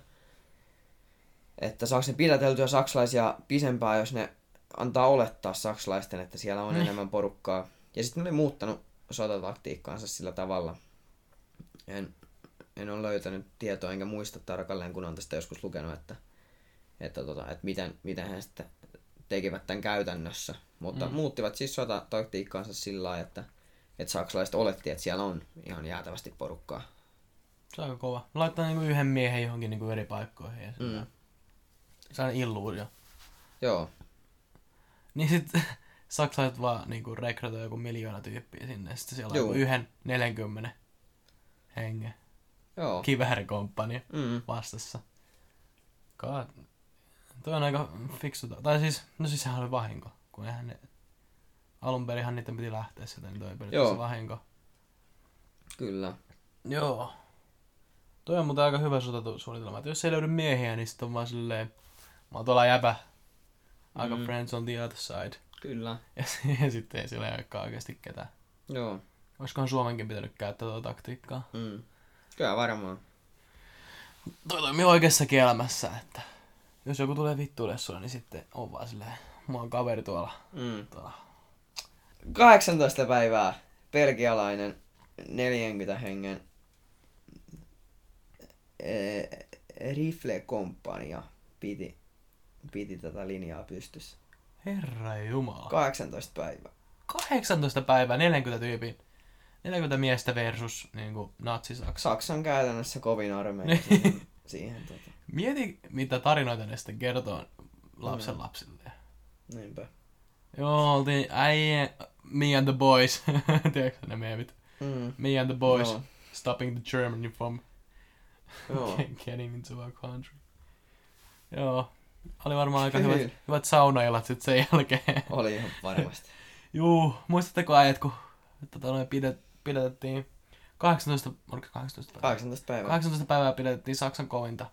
B: että saako ne pidäteltyä saksalaisia pisempään, jos ne antaa olettaa saksalaisten, että siellä on
A: Niin.
B: enemmän porukkaa. Ja sitten ne oli muuttanut sotataktiikkaansa sillä tavalla. En, en ole löytänyt tietoa enkä muista tarkalleen, kun on tästä joskus lukenut, että, että, tota, että miten, miten he sitten tekivät tämän käytännössä. Mutta
A: Mm.
B: muuttivat siis sotataktiikkaansa sillä lailla, että, että saksalaiset oletti, että siellä on ihan jäätävästi porukkaa.
A: Se on aika kova. Laittaa niinku yhden miehen johonkin niinku eri paikkoihin. Ja
B: Mm.
A: Se on illuusio.
B: Joo,
A: Niin sit saksalaiset vaan niinku rekrytoi joku miljoona tyyppiä sinne. Sitten siellä on
B: Juu.
A: joku yhden 40 hengen
B: joo.
A: kiväärikomppani
B: Mm.
A: vastassa. God. Toi on aika fiksu. Tai siis, no siis sehän oli vahinko. Kun eihän ne... Alun perinhan niiden piti lähteä sieltä, niin toi periaatteessa vahinko.
B: Kyllä.
A: Joo. Toi on muuten aika hyvä sotasuunnitelma. Että jos ei löydy miehiä, niin sitten on vaan silleen... Mä oon tuolla jäbä. Aika
B: Mm.
A: friends on the other side.
B: Kyllä.
A: Ja, ja sitten ei siellä olekaan oikeasti ketään.
B: Joo.
A: Olisikohan Suomenkin pitänyt käyttää tuota taktiikkaa?
B: Mm. Kyllä varmaan.
A: Toi toimii oikeassakin elämässä, että jos joku tulee vittuille sulle, niin sitten on vaan silleen, mulla on kaveri tuolla.
B: Mm.
A: tuolla.
B: 18 päivää belgialainen 40 hengen eh, rifle-komppania piti, piti tätä linjaa pystyssä.
A: Herra Jumala.
B: 18 päivää.
A: 18 päivää, 40 tyypin. 40 miestä versus niin kuin natsi-Saksa.
B: Saksan käytännössä kovin armeija siihen. siihen tota.
A: Mieti, mitä tarinoita ne sitten kertoo lapsen lapsille.
B: Niinpä.
A: Joo, oltiin äijä, me and the boys. Tiedätkö ne meemit?
B: Mm.
A: Me and the boys
B: Joo.
A: stopping the Germany from
B: Joo.
A: getting into our country. Joo. Oli varmaan aika hyvät, hyvät saunaillat sitten sen jälkeen.
B: Oli ihan varmasti.
A: Juu, muistatteko ajat, kun tota, noin pidet, pidetettiin 18, oliko se 18 päivää?
B: 18 päivää.
A: 18 päivää pidetettiin Saksan kovinta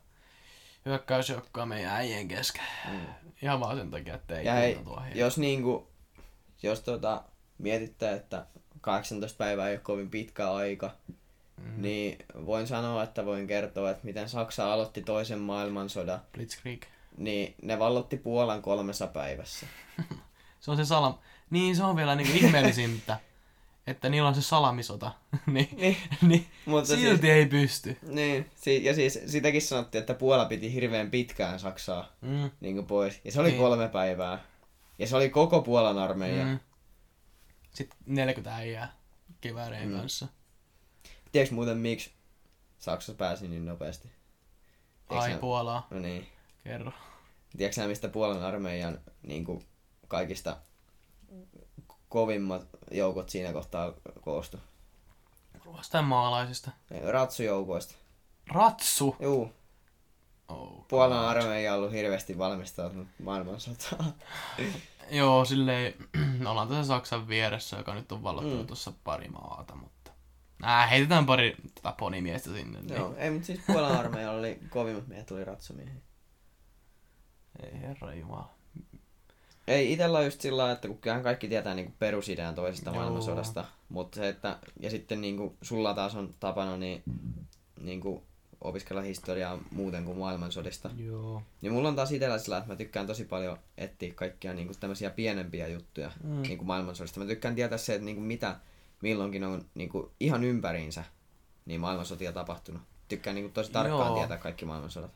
A: hyökkäysjoukkoa meidän äijien kesken.
B: Mm.
A: Ihan vaan sen takia, että ei
B: Ja hei, jos niinku, jos tota, mietitte, että 18 päivää ei ole kovin pitkä aika,
A: Mm.
B: niin voin sanoa, että voin kertoa, että miten Saksa aloitti toisen maailmansodan,
A: Blitzkrieg.
B: niin ne vallotti Puolan kolmessa päivässä.
A: Se on se salam... Niin, se on vielä niinku ihmeellisintä, että niillä on se salamisota. niin,
B: Niin,
A: niin
B: mutta
A: silti
B: siis,
A: ei pysty.
B: niin, si- ja siis sitäkin sanottiin, että Puola piti hirveän pitkään Saksaa
A: Mm.
B: niin kuin pois. Ja se oli
A: Niin.
B: kolme päivää. Ja se oli koko Puolan armeija. Mm.
A: Sitten 40 äijää kiväärien
B: Mm.
A: kanssa.
B: Tiedätkö muuten miksi Saksa pääsi niin nopeasti? Tiedätkö
A: Ai
B: sä-
A: Puolaa,
B: No niin.
A: kerro.
B: Tiedätkö mistä Puolan armeijan niin kuin, kaikista kovimmat joukot siinä kohtaa koostu?
A: Jostain maalaisista.
B: Ratsujoukoista.
A: Ratsu!
B: Juu,
A: Oh,
B: Puolan armeija on ollut hirveästi valmistautunut maailmansotaan.
A: Joo, silleen, ollaan tässä Saksan vieressä, joka nyt on vallottanut
B: Mm.
A: tuossa pari maata, mutta... Nää, heitetään pari tota, ponimiestä sinne. Niin.
B: Joo, ei, mutta siis Puolan armeijalla oli kovimmat miehet, oli ratsumiehiä.
A: Ei herra jumala.
B: Ei, itellä just sillä että kun kyllähän kaikki tietää niinku perusidean toisesta
A: Joo.
B: maailmansodasta, mutta se, että, ja sitten niinku sulla taas on tapana niin, niinku opiskella historiaa muuten kuin maailmansodista.
A: Joo.
B: Niin mulla on taas itellä sillä, että mä tykkään tosi paljon etsiä kaikkia niinku tämmöisiä pienempiä juttuja
A: Mm.
B: niinku maailmansodista. Mä tykkään tietää se, että niinku mitä milloinkin on niinku ihan ympäriinsä niin maailmansotia tapahtunut. Tykkään niinku tosi tarkkaan
A: Joo.
B: tietää kaikki maailmansodat.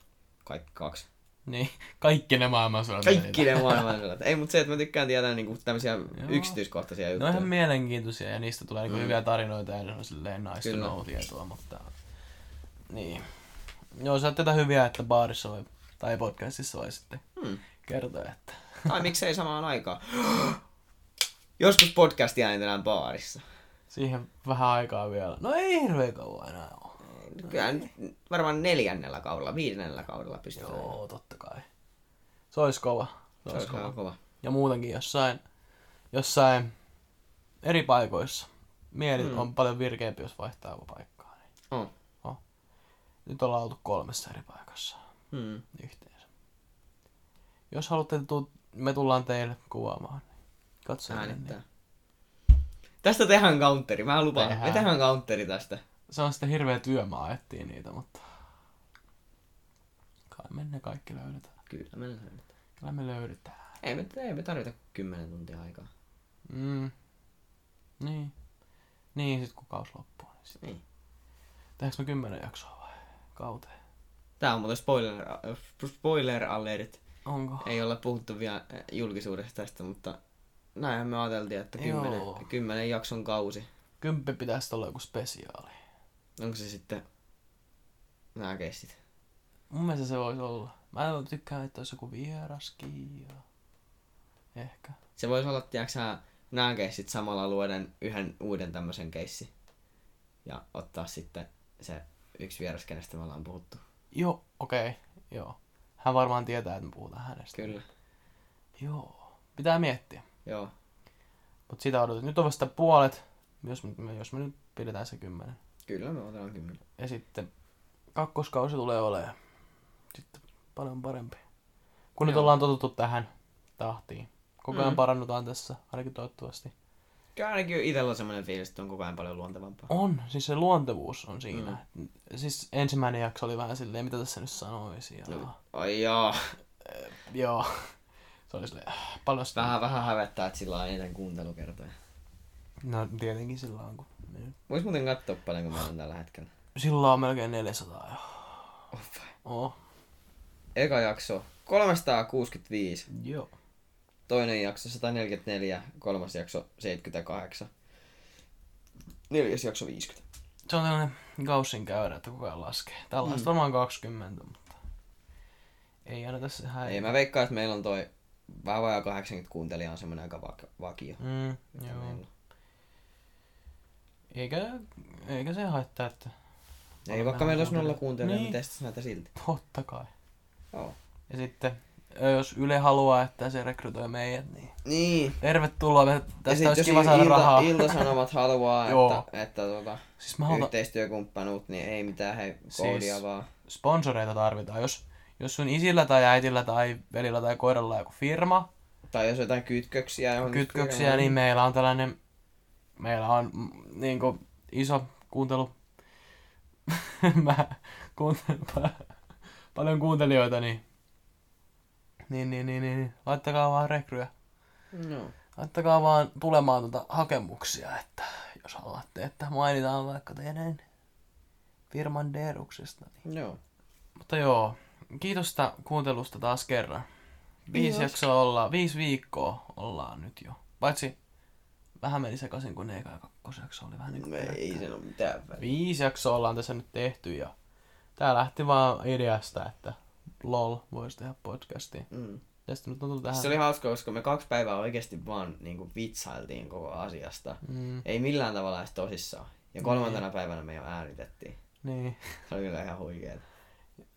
B: Kaikki kaksi.
A: Niin, kaikki ne maailmansodat.
B: Kaikki ne maailmansodat. Ei, mutta se, että mä tykkään tietää niinku tämmöisiä yksityiskohtaisia
A: Ne
B: juttuja.
A: on ihan mielenkiintoisia ja niistä tulee niinku
B: Mm.
A: hyviä tarinoita ja ne on silleen nice
B: Kyllä.
A: to tietoa, mutta... Niin. Joo, sä oot tätä hyviä, että baarissa voi, tai podcastissa voi sitten
B: Hmm.
A: kertoa, että
B: Tai miksei samaan aikaan. Joskus podcastia äänitellään baarissa.
A: Siihen vähän aikaa vielä. No ei hirveän kauan enää.
B: Kyllä nyt varmaan neljännellä kaudella, viidennellä kaudella pystytään.
A: Joo, totta kai. Se olisi kova. Se,
B: Se
A: olisi kova.
B: kova.
A: Ja muutenkin jossain, jossain eri paikoissa. Mieli mm. on paljon virkeämpi, jos vaihtaa joku paikkaa. Niin.
B: On.
A: Nyt ollaan oltu kolmessa eri paikassa
B: Hmm.
A: yhteensä. Jos haluatte, me tullaan teille kuvaamaan. Niin katsotaan.
B: Äänittää.
A: Niin.
B: Tästä tehdään counteri, mä lupaan.
A: Tehdään.
B: Me tehdään counteri tästä.
A: Se on sitten hirveä työmaa etsiä niitä, mutta kai me ne kaikki löydetään.
B: Kyllä me löydetään.
A: Kyllä me löydetään.
B: Ei me, ei me tarvita 10 tuntia aikaa.
A: Mm. Niin. Niin, sit kun kaus loppuu. Niin sit.
B: Niin.
A: Tehdäänkö me kymmenen jaksoa vai kauteen?
B: Tää on muuten spoiler, spoiler alert.
A: Onko?
B: Ei olla puhuttu vielä eh, julkisuudesta tästä, mutta näinhän me ajateltiin, että kymmenen,
A: Joo.
B: kymmenen jakson kausi.
A: Kymppi pitäisi olla joku spesiaali.
B: Onko se sitten nämä keissit?
A: Mun mielestä se voisi olla. Mä tykkään, että olisi joku vieraskin ja... Ehkä.
B: Se voisi olla, tiedätkö nämä keissit samalla luoden yhden uuden tämmöisen keissi. Ja ottaa sitten se yksi vieras, kenestä me ollaan puhuttu.
A: Joo, okei. Okay. Joo. Hän varmaan tietää, että me puhutaan hänestä.
B: Kyllä.
A: Joo. Pitää miettiä.
B: Joo.
A: Mut sitä odotetaan. Nyt on vasta puolet, jos me, jos me nyt pidetään se kymmenen.
B: Kyllä me otetaan kymmenen.
A: Ja sitten kakkoskausi tulee olemaan sitten paljon parempi. Kun nyt
B: Joo.
A: ollaan totuttu tähän tahtiin. Koko ajan
B: Mm.
A: parannutaan tässä, ainakin toivottavasti.
B: Kyllä ainakin itsellä on semmoinen fiilis, että on koko ajan paljon luontevampaa.
A: On, siis se luontevuus on siinä. Mm. Siis ensimmäinen jakso oli vähän silleen, mitä tässä nyt sanoisi. Ja...
B: No. Ai joo.
A: Joo. Se oli silleen, äh, paljon sitä.
B: Vähän vähän hävettää, että sillä on eniten kuuntelukertoja.
A: No tietenkin sillä on, kun.
B: Vois muuten katsoa paljonko meillä on tällä hetkellä.
A: Sillä on melkein 400 jo.
B: Oh, vai.
A: Oh.
B: Eka jakso 365,
A: Joo.
B: toinen jakso 144, kolmas jakso 78, neljäs jakso 50.
A: Se on tällainen gaussin käydä, että ajan laskee. Tällaista
B: Mm.
A: varmaan 20, mutta ei aina tässä häiriä.
B: Ei mä veikkaan, että meillä on toi vähän vajaa 80 kuuntelijaa on semmoinen aika vak- vakio.
A: Mm, joo.
B: meillä.
A: Eikä, eikä se haittaa, että
B: Ei, vaikka meillä olisi nolla kuuntelijaa, niin, niin näitä silti.
A: totta kai.
B: Joo.
A: Ja sitten, jos Yle haluaa, että se rekrytoi meidät, niin
B: Niin.
A: tervetuloa. Me, tästä olisi kiva saada
B: ilta,
A: rahaa.
B: Iltasanomat haluaa, että, että tota,
A: Siis mä haluan,
B: yhteistyökumppanuut, niin ei mitään hei,
A: Siis-
B: koodia vaan.
A: sponsoreita tarvitaan. Jos, jos sun isillä tai äitillä tai velillä tai koiralla on joku firma,
B: Tai jos jotain kytköksiä
A: kytköksiä, niin meillä on tällainen, meillä on mm, niin kuin, iso kuuntelu. Mä kuuntelen pa- paljon kuuntelijoita, niin, niin, niin, niin, niin, laittakaa vaan rekryä.
B: No.
A: Laittakaa vaan tulemaan tuota hakemuksia, että jos haluatte, että mainitaan vaikka teidän firman deruksesta. Niin.
B: Joo.
A: Mutta joo, kiitos kuuntelusta taas kerran. Viisi jaksoa ollaan, viisi viikkoa ollaan nyt jo. Paitsi vähän meni sekaisin, kun eka ja kakkosjakso oli vähän niin kuin
B: Ei se ole mitään väliä.
A: Viisi jaksoa ollaan tässä nyt tehty ja tää lähti vaan ideasta, että lol, voisi tehdä podcastia.
B: Mm.
A: Tästä nyt on tullut tähän.
B: Se oli hauska, koska me kaksi päivää oikeasti vaan niin kuin, vitsailtiin koko asiasta.
A: Mm,
B: Ei millään tavalla edes tosissaan. Ja kolmantena päivänä me jo äänitettiin.
A: niin.
B: Se oli kyllä ihan huikeeta.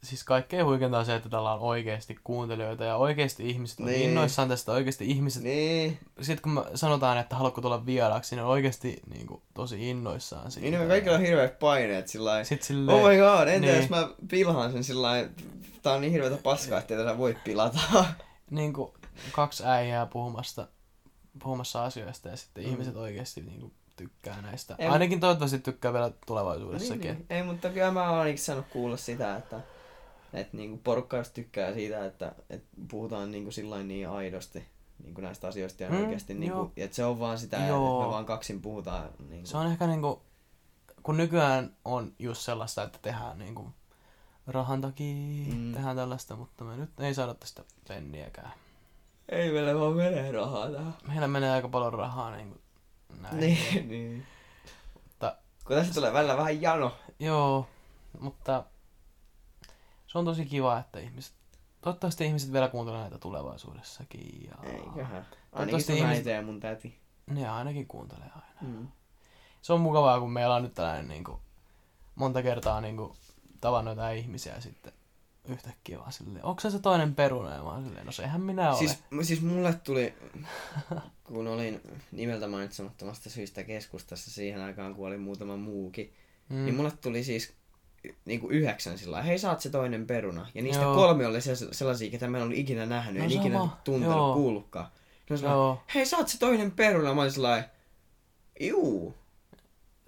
A: Siis kaikkein huikeinta on se, että täällä on oikeasti kuuntelijoita ja oikeasti ihmiset on
B: Niin.
A: niin. innoissaan tästä. Oikeasti ihmiset
B: Niin.
A: sitten kun me sanotaan, että haluatko tulla vieraaksi, niin on oikeasti niin kuin, tosi innoissaan siitä.
B: Niin me kaikilla on hirveät paineet sillä.
A: Sitten silleen,
B: Oh my god, entä
A: Niin.
B: jos mä pilhaan sen sillä lailla, tää on niin hirveätä paskaa, ettei tätä voi pilata.
A: niin kuin, kaksi äijää puhumasta, puhumassa asioista ja sitten
B: mm.
A: ihmiset oikeasti niin kuin, tykkää näistä.
B: Ei,
A: Ainakin toivottavasti tykkää vielä
B: niin,
A: tulevaisuudessakin.
B: niin. Ei, mutta kyllä mä oon ainakin saanut kuulla sitä, että, että niinku porukka tykkää siitä, että, että puhutaan niinku sillain niin aidosti niinku näistä asioista ja
A: Mm,
B: oikeasti, niinku,
A: joo.
B: että se on vaan sitä,
A: Joo.
B: että me vaan kaksin puhutaan. Niinku.
A: Se on ehkä niin kuin, kun nykyään on just sellaista, että tehdään niin kuin, rahan takia,
B: Mm.
A: tehdään tällaista, mutta me nyt ei saada tästä penniäkään.
B: Ei meillä vaan menee rahaa tähän.
A: Meillä menee aika paljon rahaa niin kuin, näin.
B: Niin, niin.
A: Mutta
B: Kun tässä tulee välillä vähän jano.
A: Joo, mutta se on tosi kiva, että ihmiset Toivottavasti ihmiset vielä kuuntelee näitä tulevaisuudessakin. Ja...
B: Eiköhän. Ainakin sun
A: ihmiset-
B: ja mun täti.
A: Ne ainakin kuuntelee aina.
B: Mm.
A: Se on mukavaa, kun meillä on nyt tällainen niin kuin, monta kertaa niin kuin, tavannut jotain ihmisiä sitten yhtäkkiä vaan silleen, onko se se toinen peruna? Ja mä oon silleen, no sehän minä olen.
B: Siis, siis mulle tuli, kun olin nimeltä mainitsemattomasta syystä keskustassa siihen aikaan, kun oli muutama muukin, mm. niin mulle tuli siis niin kuin yhdeksän sillä hei oot se toinen peruna. Ja niistä
A: Joo.
B: kolme oli se- sellaisia, ketä mä en ollut ikinä nähnyt,
A: No
B: en ikinä tuntenut,
A: joo.
B: kuullutkaan. Ne lailla, hei oot se toinen peruna. Mä olin sillä juu,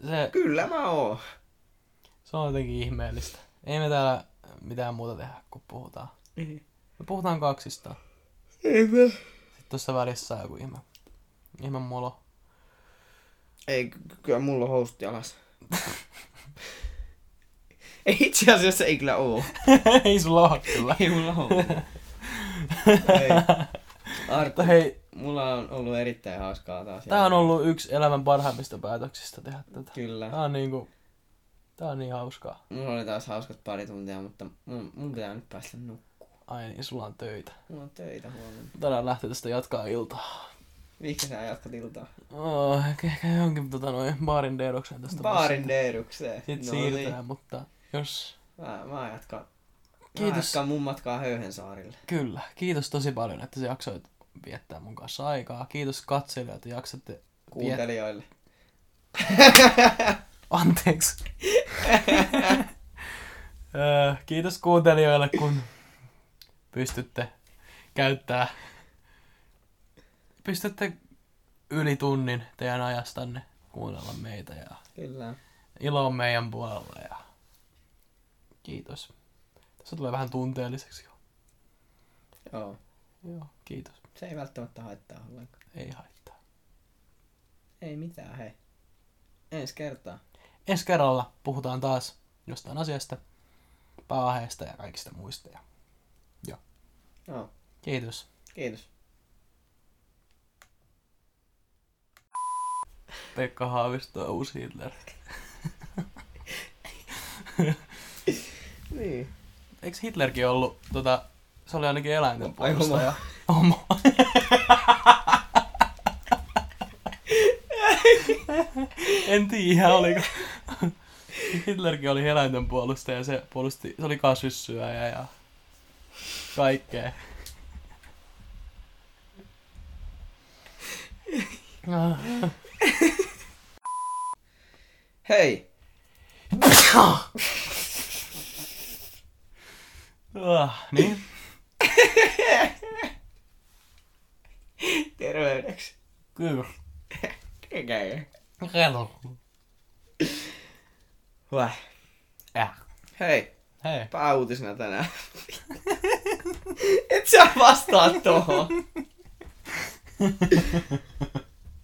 A: Se,
B: kyllä mä oon.
A: se on jotenkin ihmeellistä. Ei me täällä mitään muuta tehdä, kun puhutaan. Me puhutaan kaksista.
B: Ei mä.
A: Sitten tuossa välissä on joku ihme, ihme molo.
B: Ei, ky- kyllä mulla on housut jalas. ei itse asiassa ei kyllä oo.
A: ei sulla ole kyllä.
B: Ei mulla oo. ei. Arttu,
A: Mutta hei,
B: mulla on ollut erittäin hauskaa taas.
A: tää on ollut yksi elämän parhaimmista päätöksistä tehdä tätä.
B: Kyllä.
A: Tää on niinku, tää on niin hauskaa.
B: Mulla oli taas hauskat pari tuntia, mutta mun, mun pitää nyt päästä nukkumaan.
A: Ai niin, sulla on töitä.
B: Mulla on töitä huomenna.
A: Tänään lähtee tästä jatkaa iltaa.
B: Miksi sä jatkat iltaa?
A: Oh, ehkä, ehkä johonkin tota, noin baarin deedokseen tästä.
B: Baarin deerukseen.
A: Sitten
B: No
A: siirrytään, mutta jos...
B: Niin. Mä, mä jatkan. Mä
A: Kiitos.
B: jatkan mun matkaa Höyhensaarille.
A: Kyllä, kiitos tosi paljon, että sä jaksoit viettää mun kanssa aikaa. Kiitos katselijoille, että jaksatte.
B: Kuuntelijoille.
A: Anteeksi. Öö, kiitos kuuntelijoille, kun pystytte käyttää pystytte yli tunnin teidän ajastanne kuunnella meitä ja
B: Kyllä.
A: ilo on meidän puolella ja kiitos. Tässä tulee vähän tunteelliseksi jo.
B: Joo.
A: Joo, kiitos.
B: Se ei välttämättä haittaa ollenkaan.
A: Ei haittaa.
B: Ei mitään, hei. Ensi kertaa.
A: Ensi kerralla puhutaan taas jostain asiasta, paaheesta ja kaikista muista. Ja
B: Joo.
A: kiitos.
B: Kiitos.
A: Pekka Haavisto on uusi Hitler.
B: Niin.
A: Eikö Hitlerkin ollut, tota, se oli ainakin eläinten
B: Ai homo.
A: puolustaja. Homo. en tiedä, oliko. Hitlerkin oli eläinten puolustaja, se, puolusti, se oli kasvissyöjä ja kaikkea.
B: Hei!
A: Ah, niin.
B: Terveydeksi.
A: Kyllä.
B: Käy.
A: Hello.
B: Väh.
A: Äh.
B: Hei,
A: Hei.
B: pääuutisena tänään. Et sä vastaa tohon.